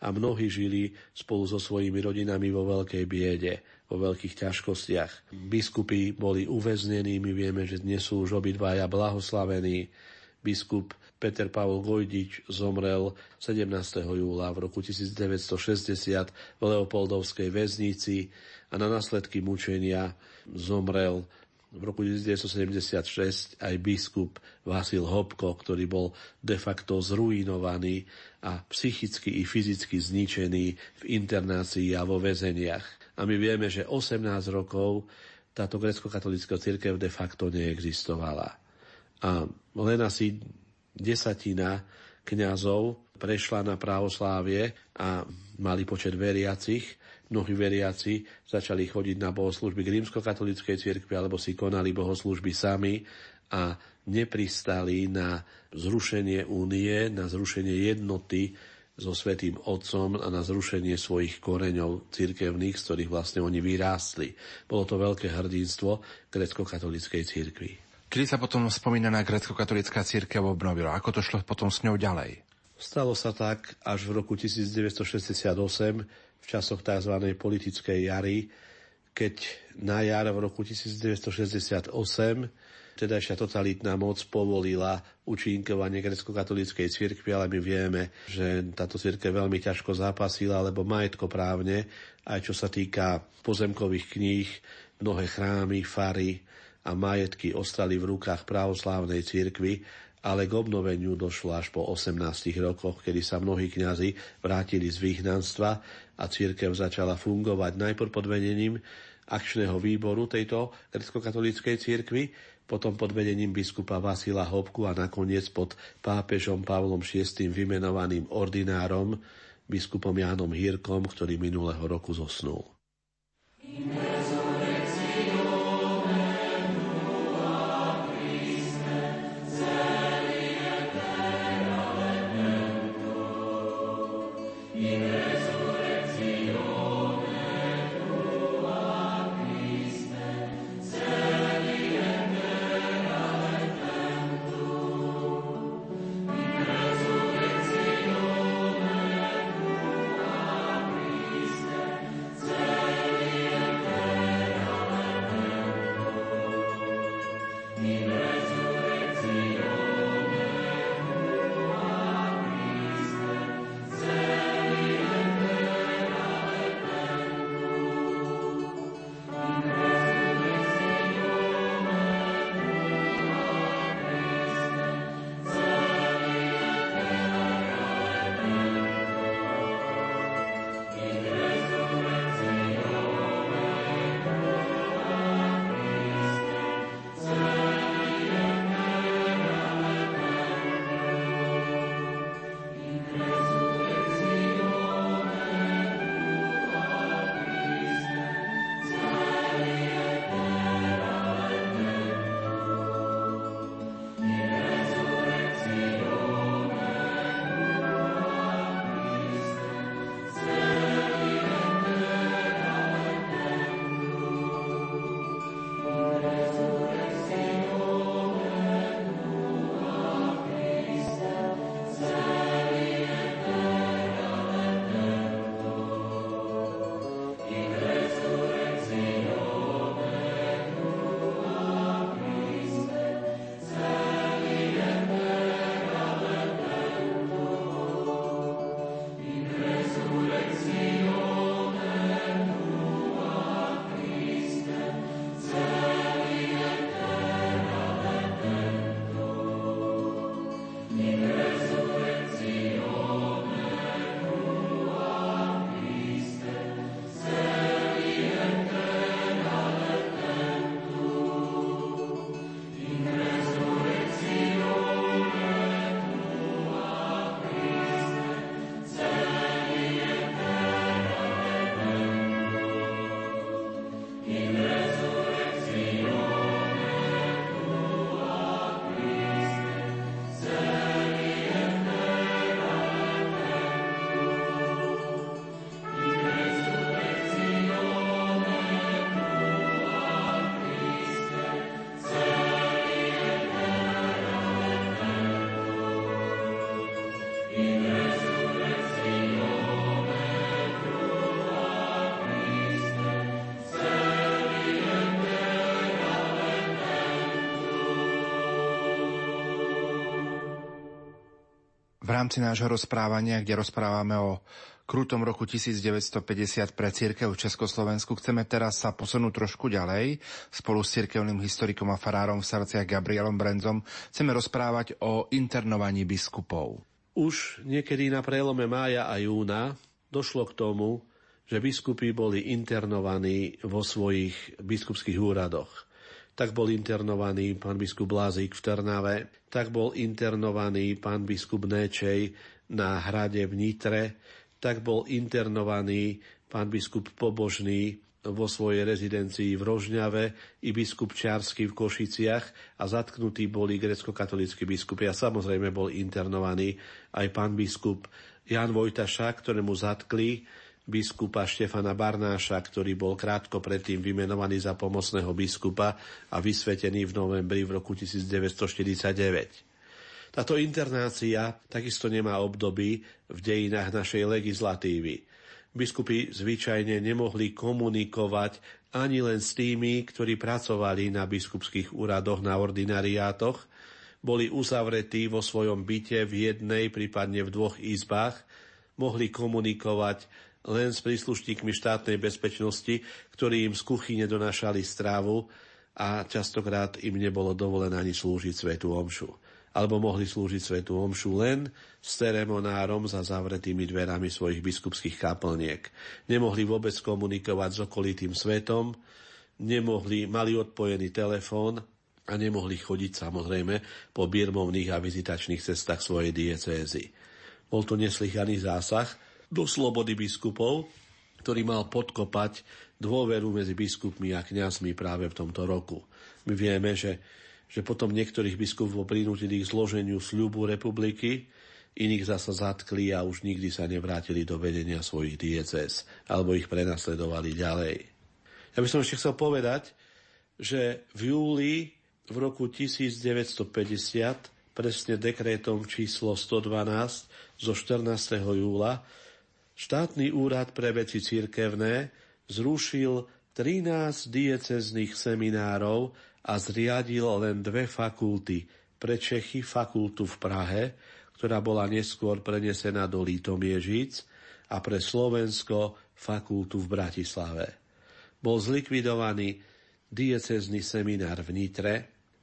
a mnohí žili spolu so svojimi rodinami vo veľkej biede, vo veľkých ťažkostiach. Biskupy boli uväznení, my vieme, že dnes sú už obidvaja blahoslavení. Biskup Peter Pavol Gojdič zomrel 17. júla v roku 1960 v Leopoldovskej väznici a na následky mučenia zomrel v roku 1976 aj biskup Vasil Hopko, ktorý bol de facto zruinovaný a psychicky i fyzicky zničený v internácii a vo väzeniach. A my vieme, že 18 rokov táto grecko-katolická církev de facto neexistovala. A len asi desatina kňazov prešla na právoslávie a mali počet veriacich. Mnohí veriaci začali chodiť na bohoslužby k rímskokatolíckej cirkvi alebo si konali bohoslužby sami a nepristali na zrušenie únie, na zrušenie jednoty so Svetým Otcom a na zrušenie svojich koreňov cirkevných, z ktorých vlastne oni vyrástli. Bolo to veľké hrdinstvo grecko-katolíckej cirkvi. Kedy sa potom spomínaná grecko-katolická církev obnovila? Ako to šlo potom s ňou ďalej? Stalo sa tak až v roku 1968, v časoch tzv. politickej jary, keď na jar v roku 1968 tedajšia totalitná moc povolila učinkovanie grecko-katolíckej cirkvi, ale my vieme, že táto cirkev veľmi ťažko zápasila, lebo majetkoprávne, aj čo sa týka pozemkových kníh, mnohé chrámy, fary, a majetky ostali v rukách pravoslávnej cirkvi, ale k obnoveniu došlo až po 18 rokoch, kedy sa mnohí kňazi vrátili z vyhnanstva a církev začala fungovať najprv pod vedením akčného výboru tejto grecko-katolíckej cirkvi, potom pod vedením biskupa Vasila Hopku a nakoniec pod pápežom Pavlom VI vymenovaným ordinárom biskupom Jánom Hírkom, ktorý minulého roku zosnul. Amen. V rámci nášho rozprávania, kde rozprávame o krutom roku 1950 pre církev v Československu, chceme teraz sa posunúť trošku ďalej. Spolu s cirkevným historikom a farárom v Sarciach Gabrielom Brenzom chceme rozprávať o internovaní biskupov. Už niekedy na prelome mája a júna došlo k tomu, že biskupy boli internovaní vo svojich biskupských úradoch tak bol internovaný pán biskup Lázik v Trnave, tak bol internovaný pán biskup Néčej na hrade v Nitre, tak bol internovaný pán biskup Pobožný vo svojej rezidencii v Rožňave i biskup Čársky v Košiciach a zatknutí boli grecko-katolícky biskupy a samozrejme bol internovaný aj pán biskup Jan Vojtaša, ktorému zatkli biskupa Štefana Barnáša, ktorý bol krátko predtým vymenovaný za pomocného biskupa a vysvetený v novembri v roku 1949. Táto internácia takisto nemá obdoby v dejinách našej legislatívy. Biskupy zvyčajne nemohli komunikovať ani len s tými, ktorí pracovali na biskupských úradoch na ordinariátoch, boli uzavretí vo svojom byte v jednej, prípadne v dvoch izbách, mohli komunikovať len s príslušníkmi štátnej bezpečnosti, ktorí im z kuchyne donášali strávu a častokrát im nebolo dovolené ani slúžiť svetú omšu. Alebo mohli slúžiť svetú omšu len s ceremonárom za zavretými dverami svojich biskupských kaplniek. Nemohli vôbec komunikovať s okolitým svetom, nemohli, mali odpojený telefón a nemohli chodiť samozrejme po birmovných a vizitačných cestách svojej diecézy. Bol to neslychaný zásah, do slobody biskupov, ktorý mal podkopať dôveru medzi biskupmi a kňazmi práve v tomto roku. My vieme, že, že potom niektorých biskupov prinútili k zloženiu sľubu republiky, iných zasa zatkli a už nikdy sa nevrátili do vedenia svojich diecez, alebo ich prenasledovali ďalej. Ja by som ešte chcel povedať, že v júli v roku 1950 presne dekrétom číslo 112 zo 14. júla štátny úrad pre veci cirkevné zrušil 13 diecezných seminárov a zriadil len dve fakulty. Pre Čechy fakultu v Prahe, ktorá bola neskôr prenesená do Lítomiežic, a pre Slovensko fakultu v Bratislave. Bol zlikvidovaný diecezný seminár v Nitre,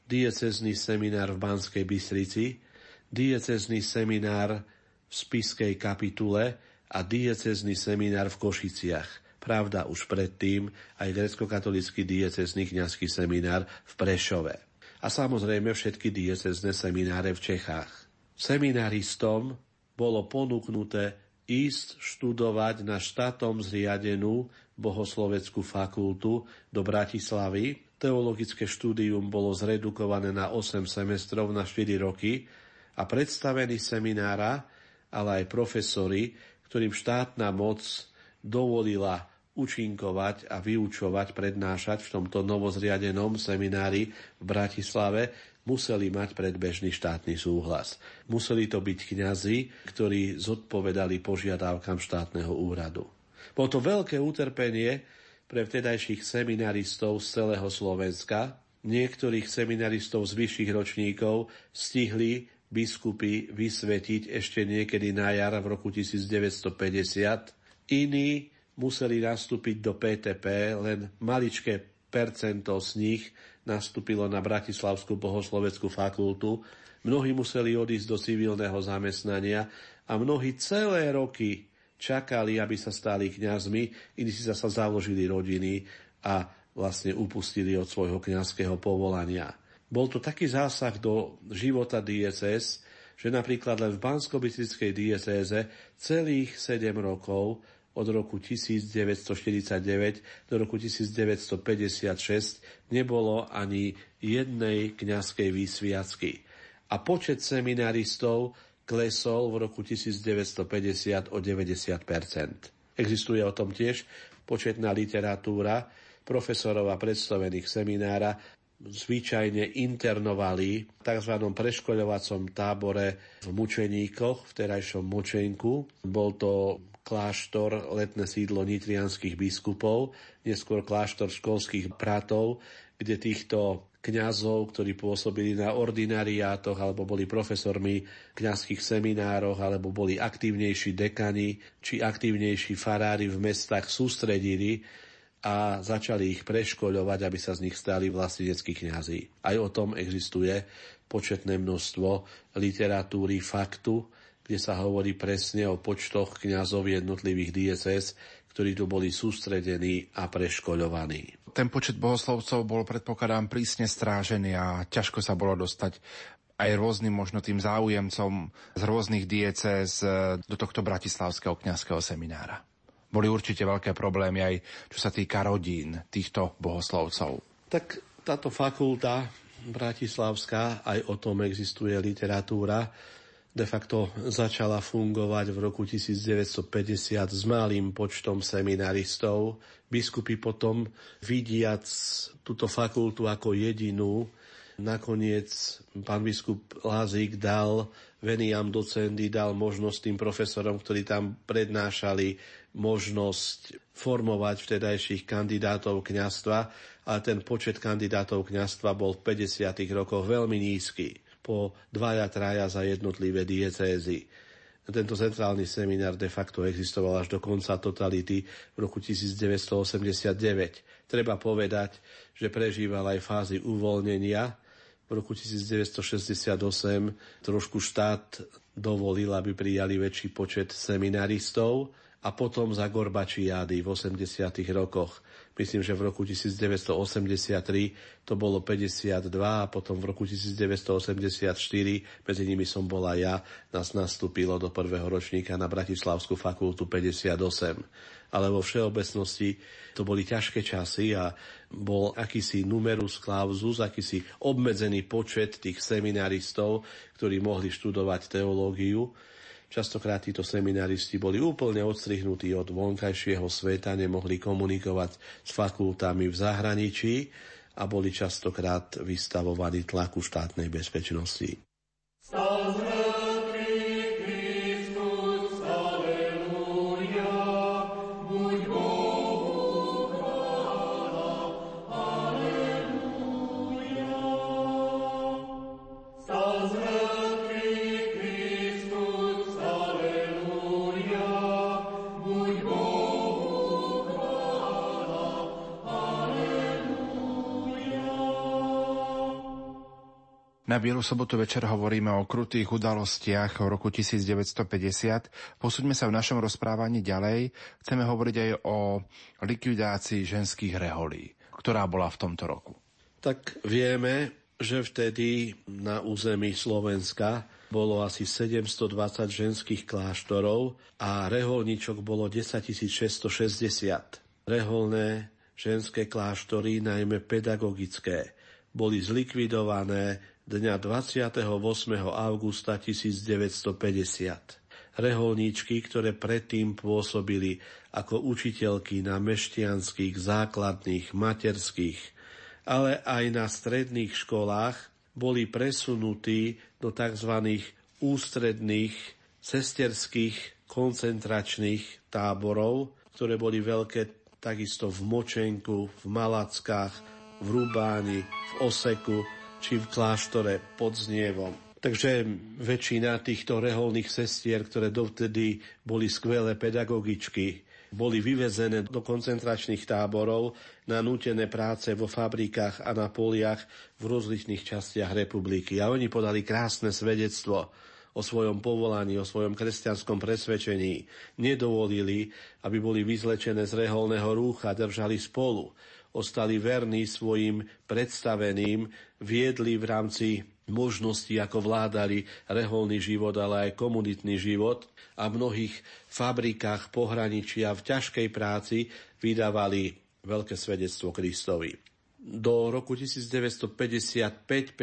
diecezný seminár v Banskej Bystrici, diecezný seminár v Spiskej kapitule a diecezný seminár v Košiciach. Pravda, už predtým aj grecko-katolický diecezný kňazský seminár v Prešove. A samozrejme všetky diecezné semináre v Čechách. Seminaristom bolo ponúknuté ísť študovať na štátom zriadenú bohosloveckú fakultu do Bratislavy. Teologické štúdium bolo zredukované na 8 semestrov na 4 roky a predstavení seminára, ale aj profesori ktorým štátna moc dovolila učinkovať a vyučovať, prednášať v tomto novozriadenom seminári v Bratislave, museli mať predbežný štátny súhlas. Museli to byť kňazi, ktorí zodpovedali požiadavkám štátneho úradu. Bolo to veľké utrpenie pre vtedajších seminaristov z celého Slovenska. Niektorých seminaristov z vyšších ročníkov stihli biskupy vysvetiť ešte niekedy na jar v roku 1950. Iní museli nastúpiť do PTP, len maličké percento z nich nastúpilo na Bratislavskú bohosloveckú fakultu. Mnohí museli odísť do civilného zamestnania a mnohí celé roky čakali, aby sa stali kňazmi, iní si zasa založili rodiny a vlastne upustili od svojho kňazského povolania. Bol to taký zásah do života DSS, že napríklad len v bansko diecéze celých 7 rokov od roku 1949 do roku 1956 nebolo ani jednej kňazskej výsviacky. A počet seminaristov klesol v roku 1950 o 90% Existuje o tom tiež početná literatúra profesorov a predstavených seminára zvyčajne internovali v tzv. preškoľovacom tábore v Mučeníkoch, v terajšom Močenku. Bol to kláštor, letné sídlo nitrianských biskupov, neskôr kláštor školských bratov, kde týchto kňazov, ktorí pôsobili na ordinariátoch alebo boli profesormi kňazských seminároch alebo boli aktívnejší dekani či aktívnejší farári v mestách sústredili a začali ich preškoľovať, aby sa z nich stali vlasteneckí kňazi. Aj o tom existuje početné množstvo literatúry, faktu, kde sa hovorí presne o počtoch kňazov jednotlivých diecéz, ktorí tu boli sústredení a preškoľovaní. Ten počet bohoslovcov bol predpokladám prísne strážený a ťažko sa bolo dostať aj rôznym možno tým záujemcom z rôznych diecéz do tohto bratislavského kňazského seminára. Boli určite veľké problémy aj čo sa týka rodín týchto bohoslovcov. Tak táto fakulta bratislavská, aj o tom existuje literatúra, de facto začala fungovať v roku 1950 s malým počtom seminaristov. Biskupy potom, vidiac túto fakultu ako jedinú, nakoniec pán biskup Lázik dal veniam docendy, dal možnosť tým profesorom, ktorí tam prednášali, možnosť formovať vtedajších kandidátov kňastva, ale ten počet kandidátov kňastva bol v 50. rokoch veľmi nízky po dvaja, traja za jednotlivé diecézy. Tento centrálny seminár de facto existoval až do konca totality v roku 1989. Treba povedať, že prežíval aj fázy uvoľnenia. V roku 1968 trošku štát dovolil, aby prijali väčší počet seminaristov a potom za Gorbačiády v 80. rokoch Myslím, že v roku 1983 to bolo 52 a potom v roku 1984, medzi nimi som bola ja, nás nastúpilo do prvého ročníka na Bratislavskú fakultu 58. Ale vo všeobecnosti to boli ťažké časy a bol akýsi numerus clausus, akýsi obmedzený počet tých seminaristov, ktorí mohli študovať teológiu Častokrát títo seminaristi boli úplne odstrihnutí od vonkajšieho sveta, nemohli komunikovať s fakultami v zahraničí a boli častokrát vystavovaní tlaku štátnej bezpečnosti. Stavme. Na Bielu sobotu večer hovoríme o krutých udalostiach v roku 1950. Posúďme sa v našom rozprávaní ďalej. Chceme hovoriť aj o likvidácii ženských reholí, ktorá bola v tomto roku. Tak vieme, že vtedy na území Slovenska bolo asi 720 ženských kláštorov a reholníčok bolo 10 660. Reholné ženské kláštory, najmä pedagogické, boli zlikvidované dňa 28. augusta 1950. Reholníčky, ktoré predtým pôsobili ako učiteľky na mešťanských, základných, materských, ale aj na stredných školách, boli presunutí do tzv. ústredných sesterských koncentračných táborov, ktoré boli veľké takisto v Močenku, v Malackách, v Rubáni, v Oseku, či v kláštore pod Znievom. Takže väčšina týchto reholných sestier, ktoré dovtedy boli skvelé pedagogičky, boli vyvezené do koncentračných táborov na nútené práce vo fabrikách a na poliach v rozličných častiach republiky. A oni podali krásne svedectvo o svojom povolaní, o svojom kresťanskom presvedčení. Nedovolili, aby boli vyzlečené z reholného rúcha, držali spolu ostali verní svojim predstaveným, viedli v rámci možnosti, ako vládali reholný život, ale aj komunitný život a v mnohých fabrikách pohraničia v ťažkej práci vydávali veľké svedectvo Kristovi. Do roku 1955-56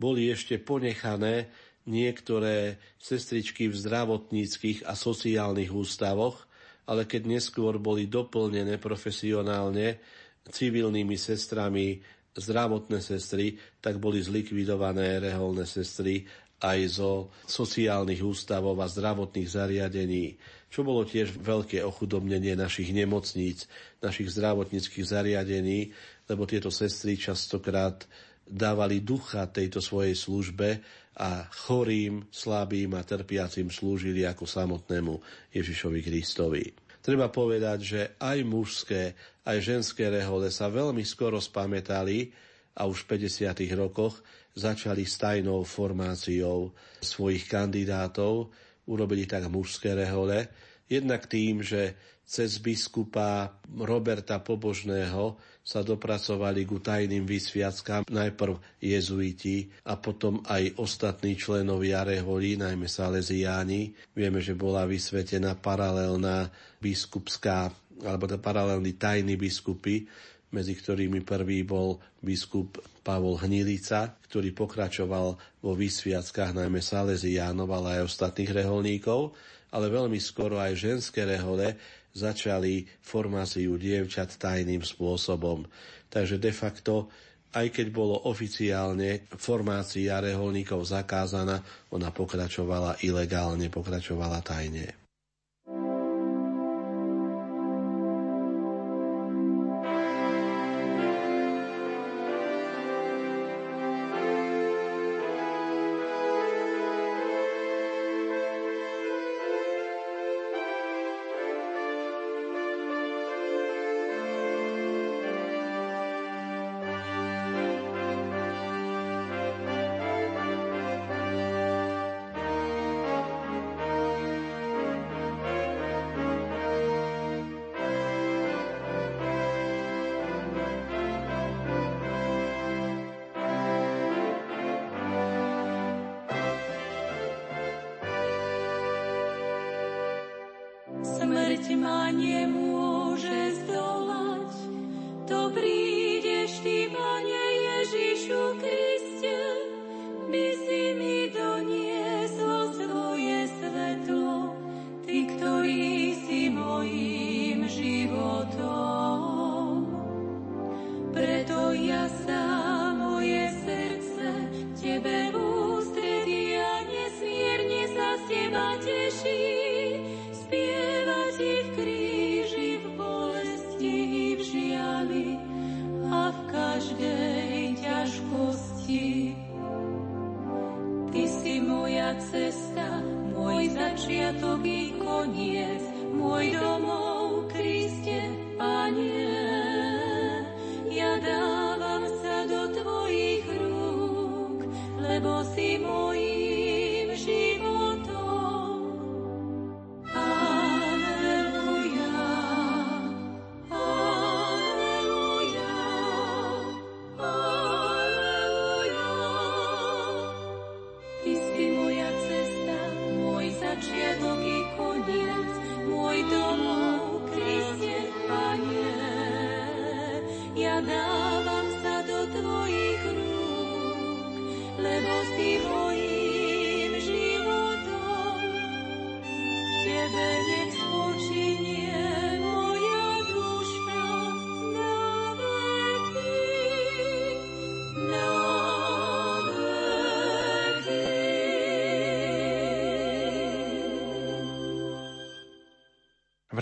boli ešte ponechané niektoré sestričky v zdravotníckých a sociálnych ústavoch, ale keď neskôr boli doplnené profesionálne civilnými sestrami zdravotné sestry, tak boli zlikvidované reholné sestry aj zo sociálnych ústavov a zdravotných zariadení, čo bolo tiež veľké ochudobnenie našich nemocníc, našich zdravotníckých zariadení, lebo tieto sestry častokrát dávali ducha tejto svojej službe a chorým, slabým a trpiacim slúžili ako samotnému Ježišovi Kristovi. Treba povedať, že aj mužské, aj ženské rehole sa veľmi skoro spamätali a už v 50. rokoch začali s tajnou formáciou svojich kandidátov. Urobili tak mužské rehole, jednak tým, že cez biskupa Roberta Pobožného sa dopracovali ku tajným vysviackám najprv jezuiti a potom aj ostatní členovia reholí, najmä Salesiáni. Vieme, že bola vysvetená paralelná biskupská alebo paralelní tajní biskupy, medzi ktorými prvý bol biskup Pavol Hnilica, ktorý pokračoval vo vysviackách najmä Salesiánov, ale aj ostatných reholníkov, ale veľmi skoro aj ženské rehole začali formáciu dievčat tajným spôsobom. Takže de facto, aj keď bolo oficiálne formácia reholníkov zakázaná, ona pokračovala ilegálne, pokračovala tajne.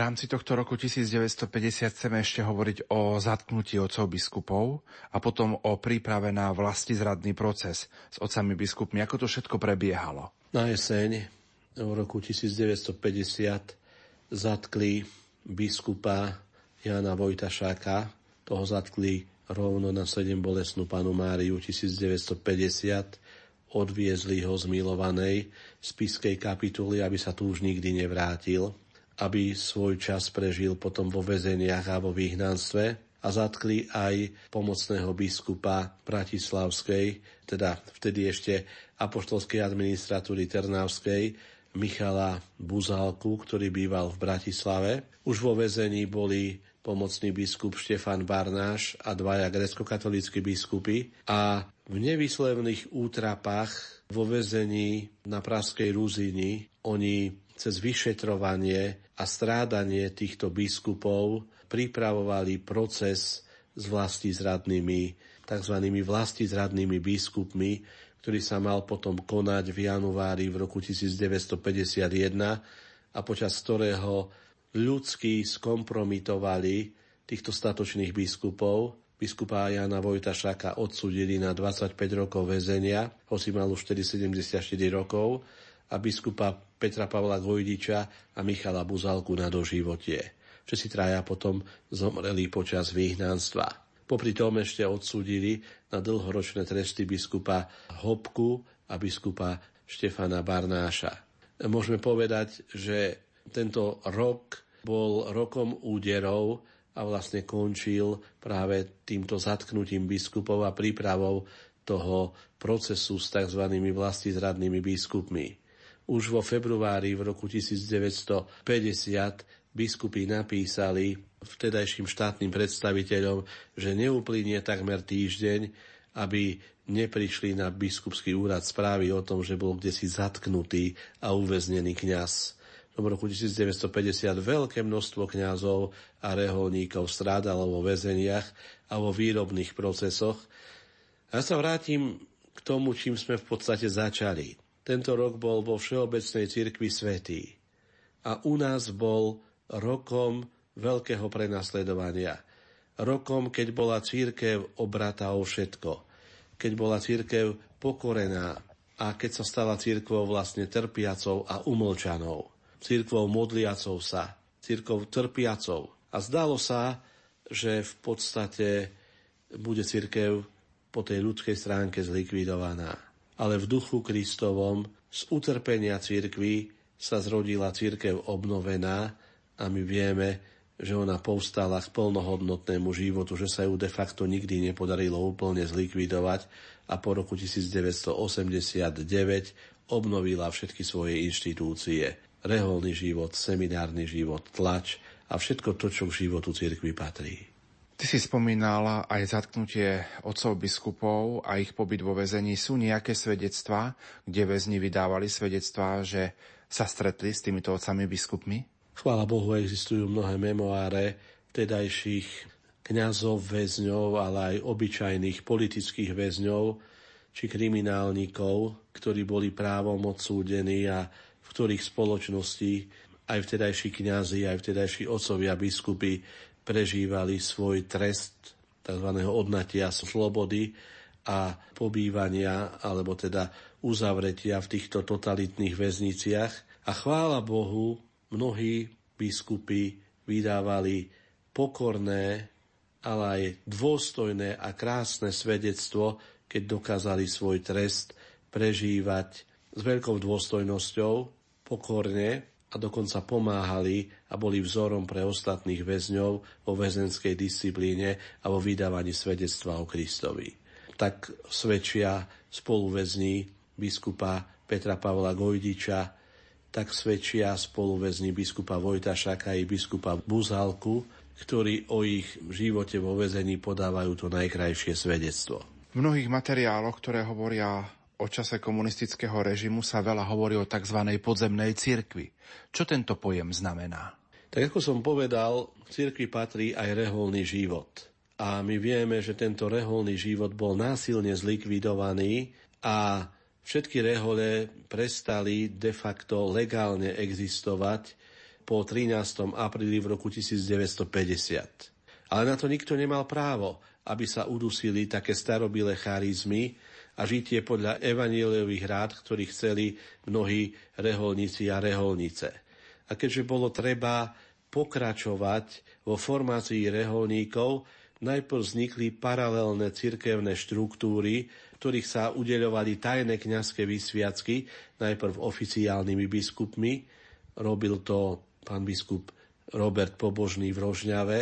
Rámci tohto roku 1950 chceme ešte hovoriť o zatknutí otcov biskupov a potom o príprave na vlastizradný proces s otcami biskupmi. Ako to všetko prebiehalo? Na jeseň v roku 1950 zatkli biskupa Jana Vojtašáka. Toho zatkli rovno na 7 bolesnú panu Máriu 1950 odviezli ho z milovanej spiskej kapituly, aby sa tu už nikdy nevrátil aby svoj čas prežil potom vo väzeniach a vo vyhnanstve. A zatkli aj pomocného biskupa Bratislavskej, teda vtedy ešte apoštolskej administratúry Trnavskej, Michala Buzálku, ktorý býval v Bratislave. Už vo väzení boli pomocný biskup Štefan Barnáš a dvaja grecko-katolíckí biskupy a v nevyslevných útrapách vo väzení na Praskej Rúzini oni cez vyšetrovanie a strádanie týchto biskupov pripravovali proces s vlastizradnými, tzv. vlastizradnými biskupmi, ktorý sa mal potom konať v januári v roku 1951 a počas ktorého ľudsky skompromitovali týchto statočných biskupov. Biskupa Jana Vojtašaka odsudili na 25 rokov väzenia, hoci mal už 74 rokov, a biskupa Petra Pavla Gojdiča a Michala Buzalku na doživotie. Všetci traja potom zomreli počas vyhnanstva. Popri tom ešte odsúdili na dlhoročné tresty biskupa Hopku a biskupa Štefana Barnáša. Môžeme povedať, že tento rok bol rokom úderov a vlastne končil práve týmto zatknutím biskupov a prípravou toho procesu s tzv. vlastizradnými biskupmi. Už vo februári v roku 1950 biskupy napísali vtedajším štátnym predstaviteľom, že neuplynie takmer týždeň, aby neprišli na biskupský úrad správy o tom, že bol kdesi zatknutý a uväznený kňaz. V roku 1950 veľké množstvo kňazov a reholníkov strádalo vo väzeniach a vo výrobných procesoch. Ja sa vrátim k tomu, čím sme v podstate začali. Tento rok bol vo Všeobecnej cirkvi svetý. A u nás bol rokom veľkého prenasledovania. Rokom, keď bola církev obratá o všetko. Keď bola církev pokorená a keď sa stala církvou vlastne trpiacou a umlčanou. Církvou modliacou sa. Církvou trpiacou. A zdalo sa, že v podstate bude církev po tej ľudskej stránke zlikvidovaná. Ale v duchu Kristovom z utrpenia církvy sa zrodila církev obnovená a my vieme, že ona povstala k plnohodnotnému životu, že sa ju de facto nikdy nepodarilo úplne zlikvidovať a po roku 1989 obnovila všetky svoje inštitúcie. Reholný život, seminárny život, tlač a všetko to, čo k životu cirkvi patrí. Ty si spomínala aj zatknutie otcov biskupov a ich pobyt vo väzení. Sú nejaké svedectvá, kde väzni vydávali svedectvá, že sa stretli s týmito otcami biskupmi? Chvála Bohu, existujú mnohé memoáre vtedajších kňazov, väzňov, ale aj obyčajných politických väzňov či kriminálnikov, ktorí boli právom odsúdení a v ktorých spoločnosti aj vtedajší kňazi, aj vtedajší otcovia biskupy prežívali svoj trest tzv. odnatia slobody a pobývania, alebo teda uzavretia v týchto totalitných väzniciach. A chvála Bohu, mnohí biskupy vydávali pokorné, ale aj dôstojné a krásne svedectvo, keď dokázali svoj trest prežívať s veľkou dôstojnosťou, pokorne a dokonca pomáhali a boli vzorom pre ostatných väzňov vo väzenskej disciplíne a vo vydávaní svedectva o Kristovi. Tak svedčia spoluväzni biskupa Petra Pavla Gojdiča, tak svedčia spoluväzni biskupa Vojtašaka i biskupa Buzalku, ktorí o ich živote vo väzení podávajú to najkrajšie svedectvo. V mnohých materiáloch, ktoré hovoria o čase komunistického režimu, sa veľa hovorí o tzv. podzemnej cirkvi. Čo tento pojem znamená? Tak ako som povedal, v cirkvi patrí aj reholný život. A my vieme, že tento reholný život bol násilne zlikvidovaný a Všetky rehole prestali de facto legálne existovať po 13. apríli v roku 1950. Ale na to nikto nemal právo, aby sa udusili také starobilé charizmy a žitie podľa evanieliových rád, ktorých chceli mnohí reholníci a reholnice. A keďže bolo treba pokračovať vo formácii reholníkov, najprv vznikli paralelné cirkevné štruktúry, ktorých sa udeľovali tajné kňazské vysviacky, najprv oficiálnymi biskupmi. Robil to pán biskup Robert Pobožný v Rožňave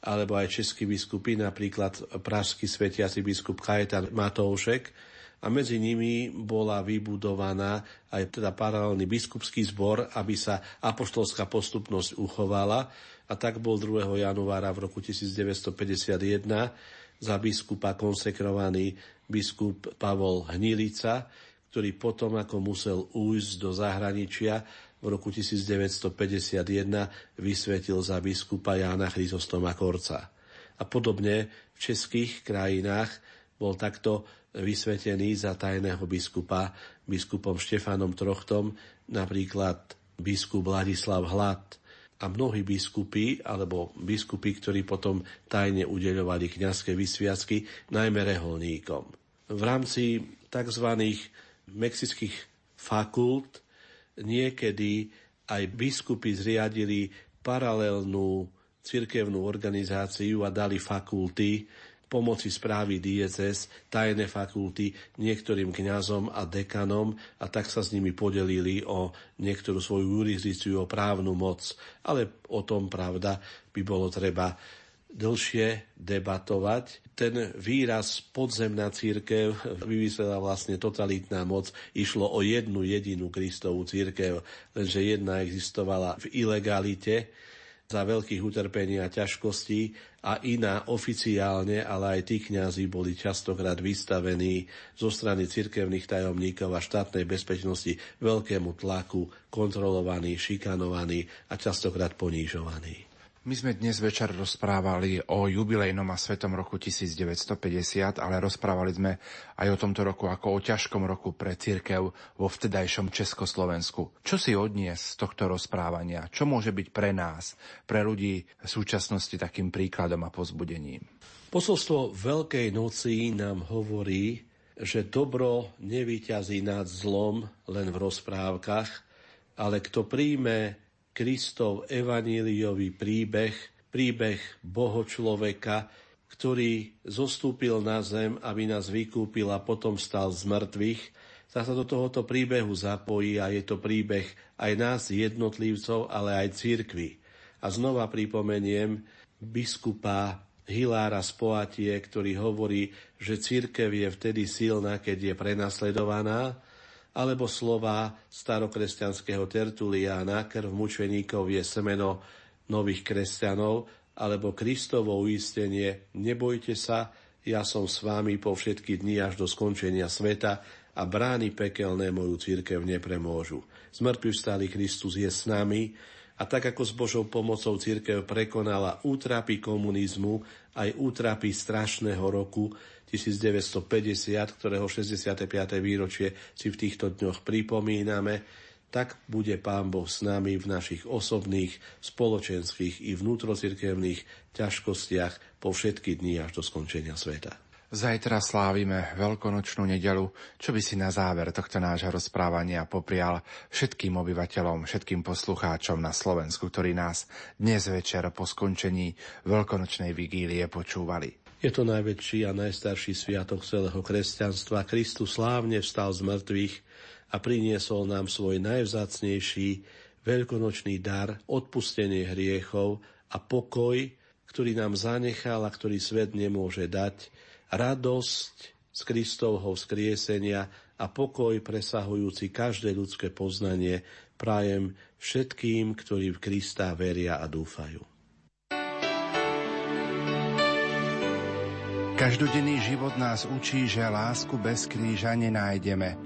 alebo aj českí biskupy, napríklad pražský svetiaci biskup Kajetan Matoušek, a medzi nimi bola vybudovaná aj teda paralelný biskupský zbor, aby sa apoštolská postupnosť uchovala a tak bol 2. januára v roku 1951 za biskupa konsekrovaný biskup Pavol Hnilica, ktorý potom, ako musel újsť do zahraničia, v roku 1951 vysvetil za biskupa Jána Chrysostoma Korca. A podobne v českých krajinách bol takto vysvetený za tajného biskupa, biskupom Štefanom Trochtom, napríklad biskup Ladislav Hlad a mnohí biskupy, alebo biskupy, ktorí potom tajne udeľovali kňazské vysviacky, najmä reholníkom. V rámci tzv. mexických fakult niekedy aj biskupy zriadili paralelnú cirkevnú organizáciu a dali fakulty, pomoci správy diecez, tajné fakulty niektorým kňazom a dekanom a tak sa s nimi podelili o niektorú svoju jurisdikciu, o právnu moc. Ale o tom, pravda, by bolo treba dlhšie debatovať. Ten výraz podzemná církev vymyslela vlastne totalitná moc. Išlo o jednu jedinú Kristovú církev, lenže jedna existovala v ilegalite, za veľkých utrpení a ťažkostí a iná oficiálne, ale aj tí kňazi boli častokrát vystavení zo strany cirkevných tajomníkov a štátnej bezpečnosti veľkému tlaku, kontrolovaní, šikanovaní a častokrát ponížovaní. My sme dnes večer rozprávali o jubilejnom a svetom roku 1950, ale rozprávali sme aj o tomto roku ako o ťažkom roku pre církev vo vtedajšom Československu. Čo si odnies z tohto rozprávania? Čo môže byť pre nás, pre ľudí v súčasnosti takým príkladom a pozbudením? Posolstvo Veľkej noci nám hovorí, že dobro nevyťazí nad zlom len v rozprávkach, ale kto príjme Kristov evaníliový príbeh, príbeh Boho človeka, ktorý zostúpil na zem, aby nás vykúpil a potom stal z mŕtvych, sa sa do tohoto príbehu zapojí a je to príbeh aj nás jednotlivcov, ale aj církvy. A znova pripomeniem biskupa Hilára z Poatie, ktorý hovorí, že církev je vtedy silná, keď je prenasledovaná, alebo slova starokresťanského Tertuliána, krv mučeníkov je semeno nových kresťanov, alebo Kristovo uistenie, nebojte sa, ja som s vámi po všetky dni až do skončenia sveta a brány pekelné moju církev nepremôžu. Zmrtvý vstály Kristus je s nami a tak ako s Božou pomocou církev prekonala útrapy komunizmu, aj útrapy strašného roku, 1950, ktorého 65. výročie si v týchto dňoch pripomíname, tak bude Pán Boh s nami v našich osobných, spoločenských i vnútrocirkevných ťažkostiach po všetky dni až do skončenia sveta. Zajtra slávime veľkonočnú nedelu. Čo by si na záver tohto nášho rozprávania poprial všetkým obyvateľom, všetkým poslucháčom na Slovensku, ktorí nás dnes večer po skončení veľkonočnej vigílie počúvali? Je to najväčší a najstarší sviatok celého kresťanstva. Kristus slávne vstal z mŕtvych a priniesol nám svoj najvzácnejší veľkonočný dar, odpustenie hriechov a pokoj, ktorý nám zanechal a ktorý svet nemôže dať, radosť z Kristovho vzkriesenia a pokoj presahujúci každé ľudské poznanie prajem všetkým, ktorí v Krista veria a dúfajú. Každodenný život nás učí, že lásku bez kríža nenájdeme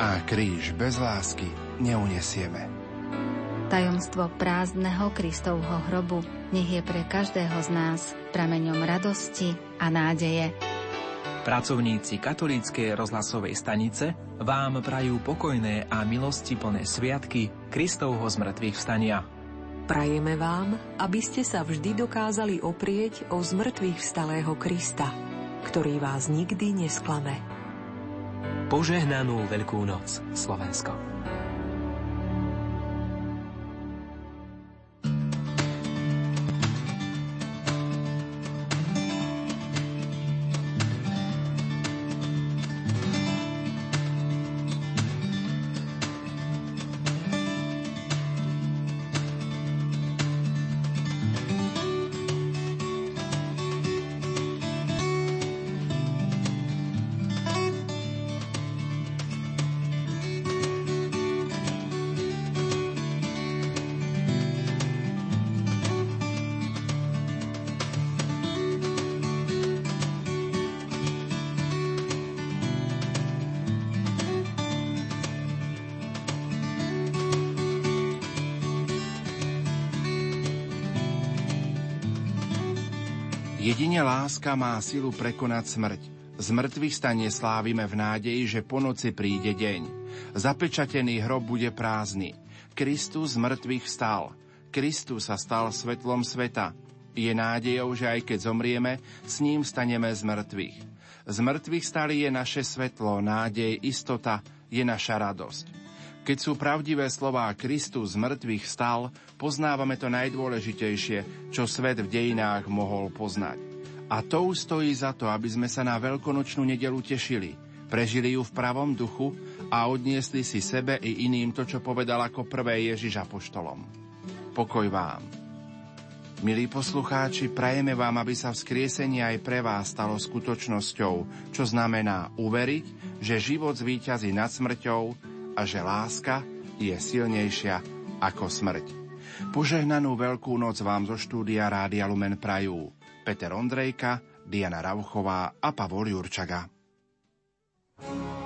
a kríž bez lásky neunesieme. Tajomstvo prázdneho Kristovho hrobu nech je pre každého z nás prameňom radosti a nádeje. Pracovníci katolíckej rozhlasovej stanice vám prajú pokojné a milosti plné sviatky Kristovho zmrtvých vstania. Prajeme vám, aby ste sa vždy dokázali oprieť o zmrtvých vstalého Krista, ktorý vás nikdy nesklame. Požehnanú Veľkú noc, Slovensko. Jedine láska má silu prekonať smrť. Z mŕtvych stane slávime v nádeji, že po noci príde deň. Zapečatený hrob bude prázdny. Kristus z mŕtvych vstal. Kristus sa stal svetlom sveta. Je nádejou, že aj keď zomrieme, s ním staneme z mŕtvych. Z mŕtvych stali je naše svetlo, nádej, istota, je naša radosť. Keď sú pravdivé slová Kristus z mŕtvych stal, poznávame to najdôležitejšie, čo svet v dejinách mohol poznať. A to stojí za to, aby sme sa na veľkonočnú nedelu tešili, prežili ju v pravom duchu a odniesli si sebe i iným to, čo povedal ako prvé Ježiš apoštolom. Pokoj vám. Milí poslucháči, prajeme vám, aby sa vzkriesenie aj pre vás stalo skutočnosťou, čo znamená uveriť, že život zvíťazí nad smrťou a že láska je silnejšia ako smrť. Požehnanú veľkú noc vám zo štúdia Rádia Lumen prajú Peter Ondrejka, Diana Rauchová a Pavol Jurčaga. thank you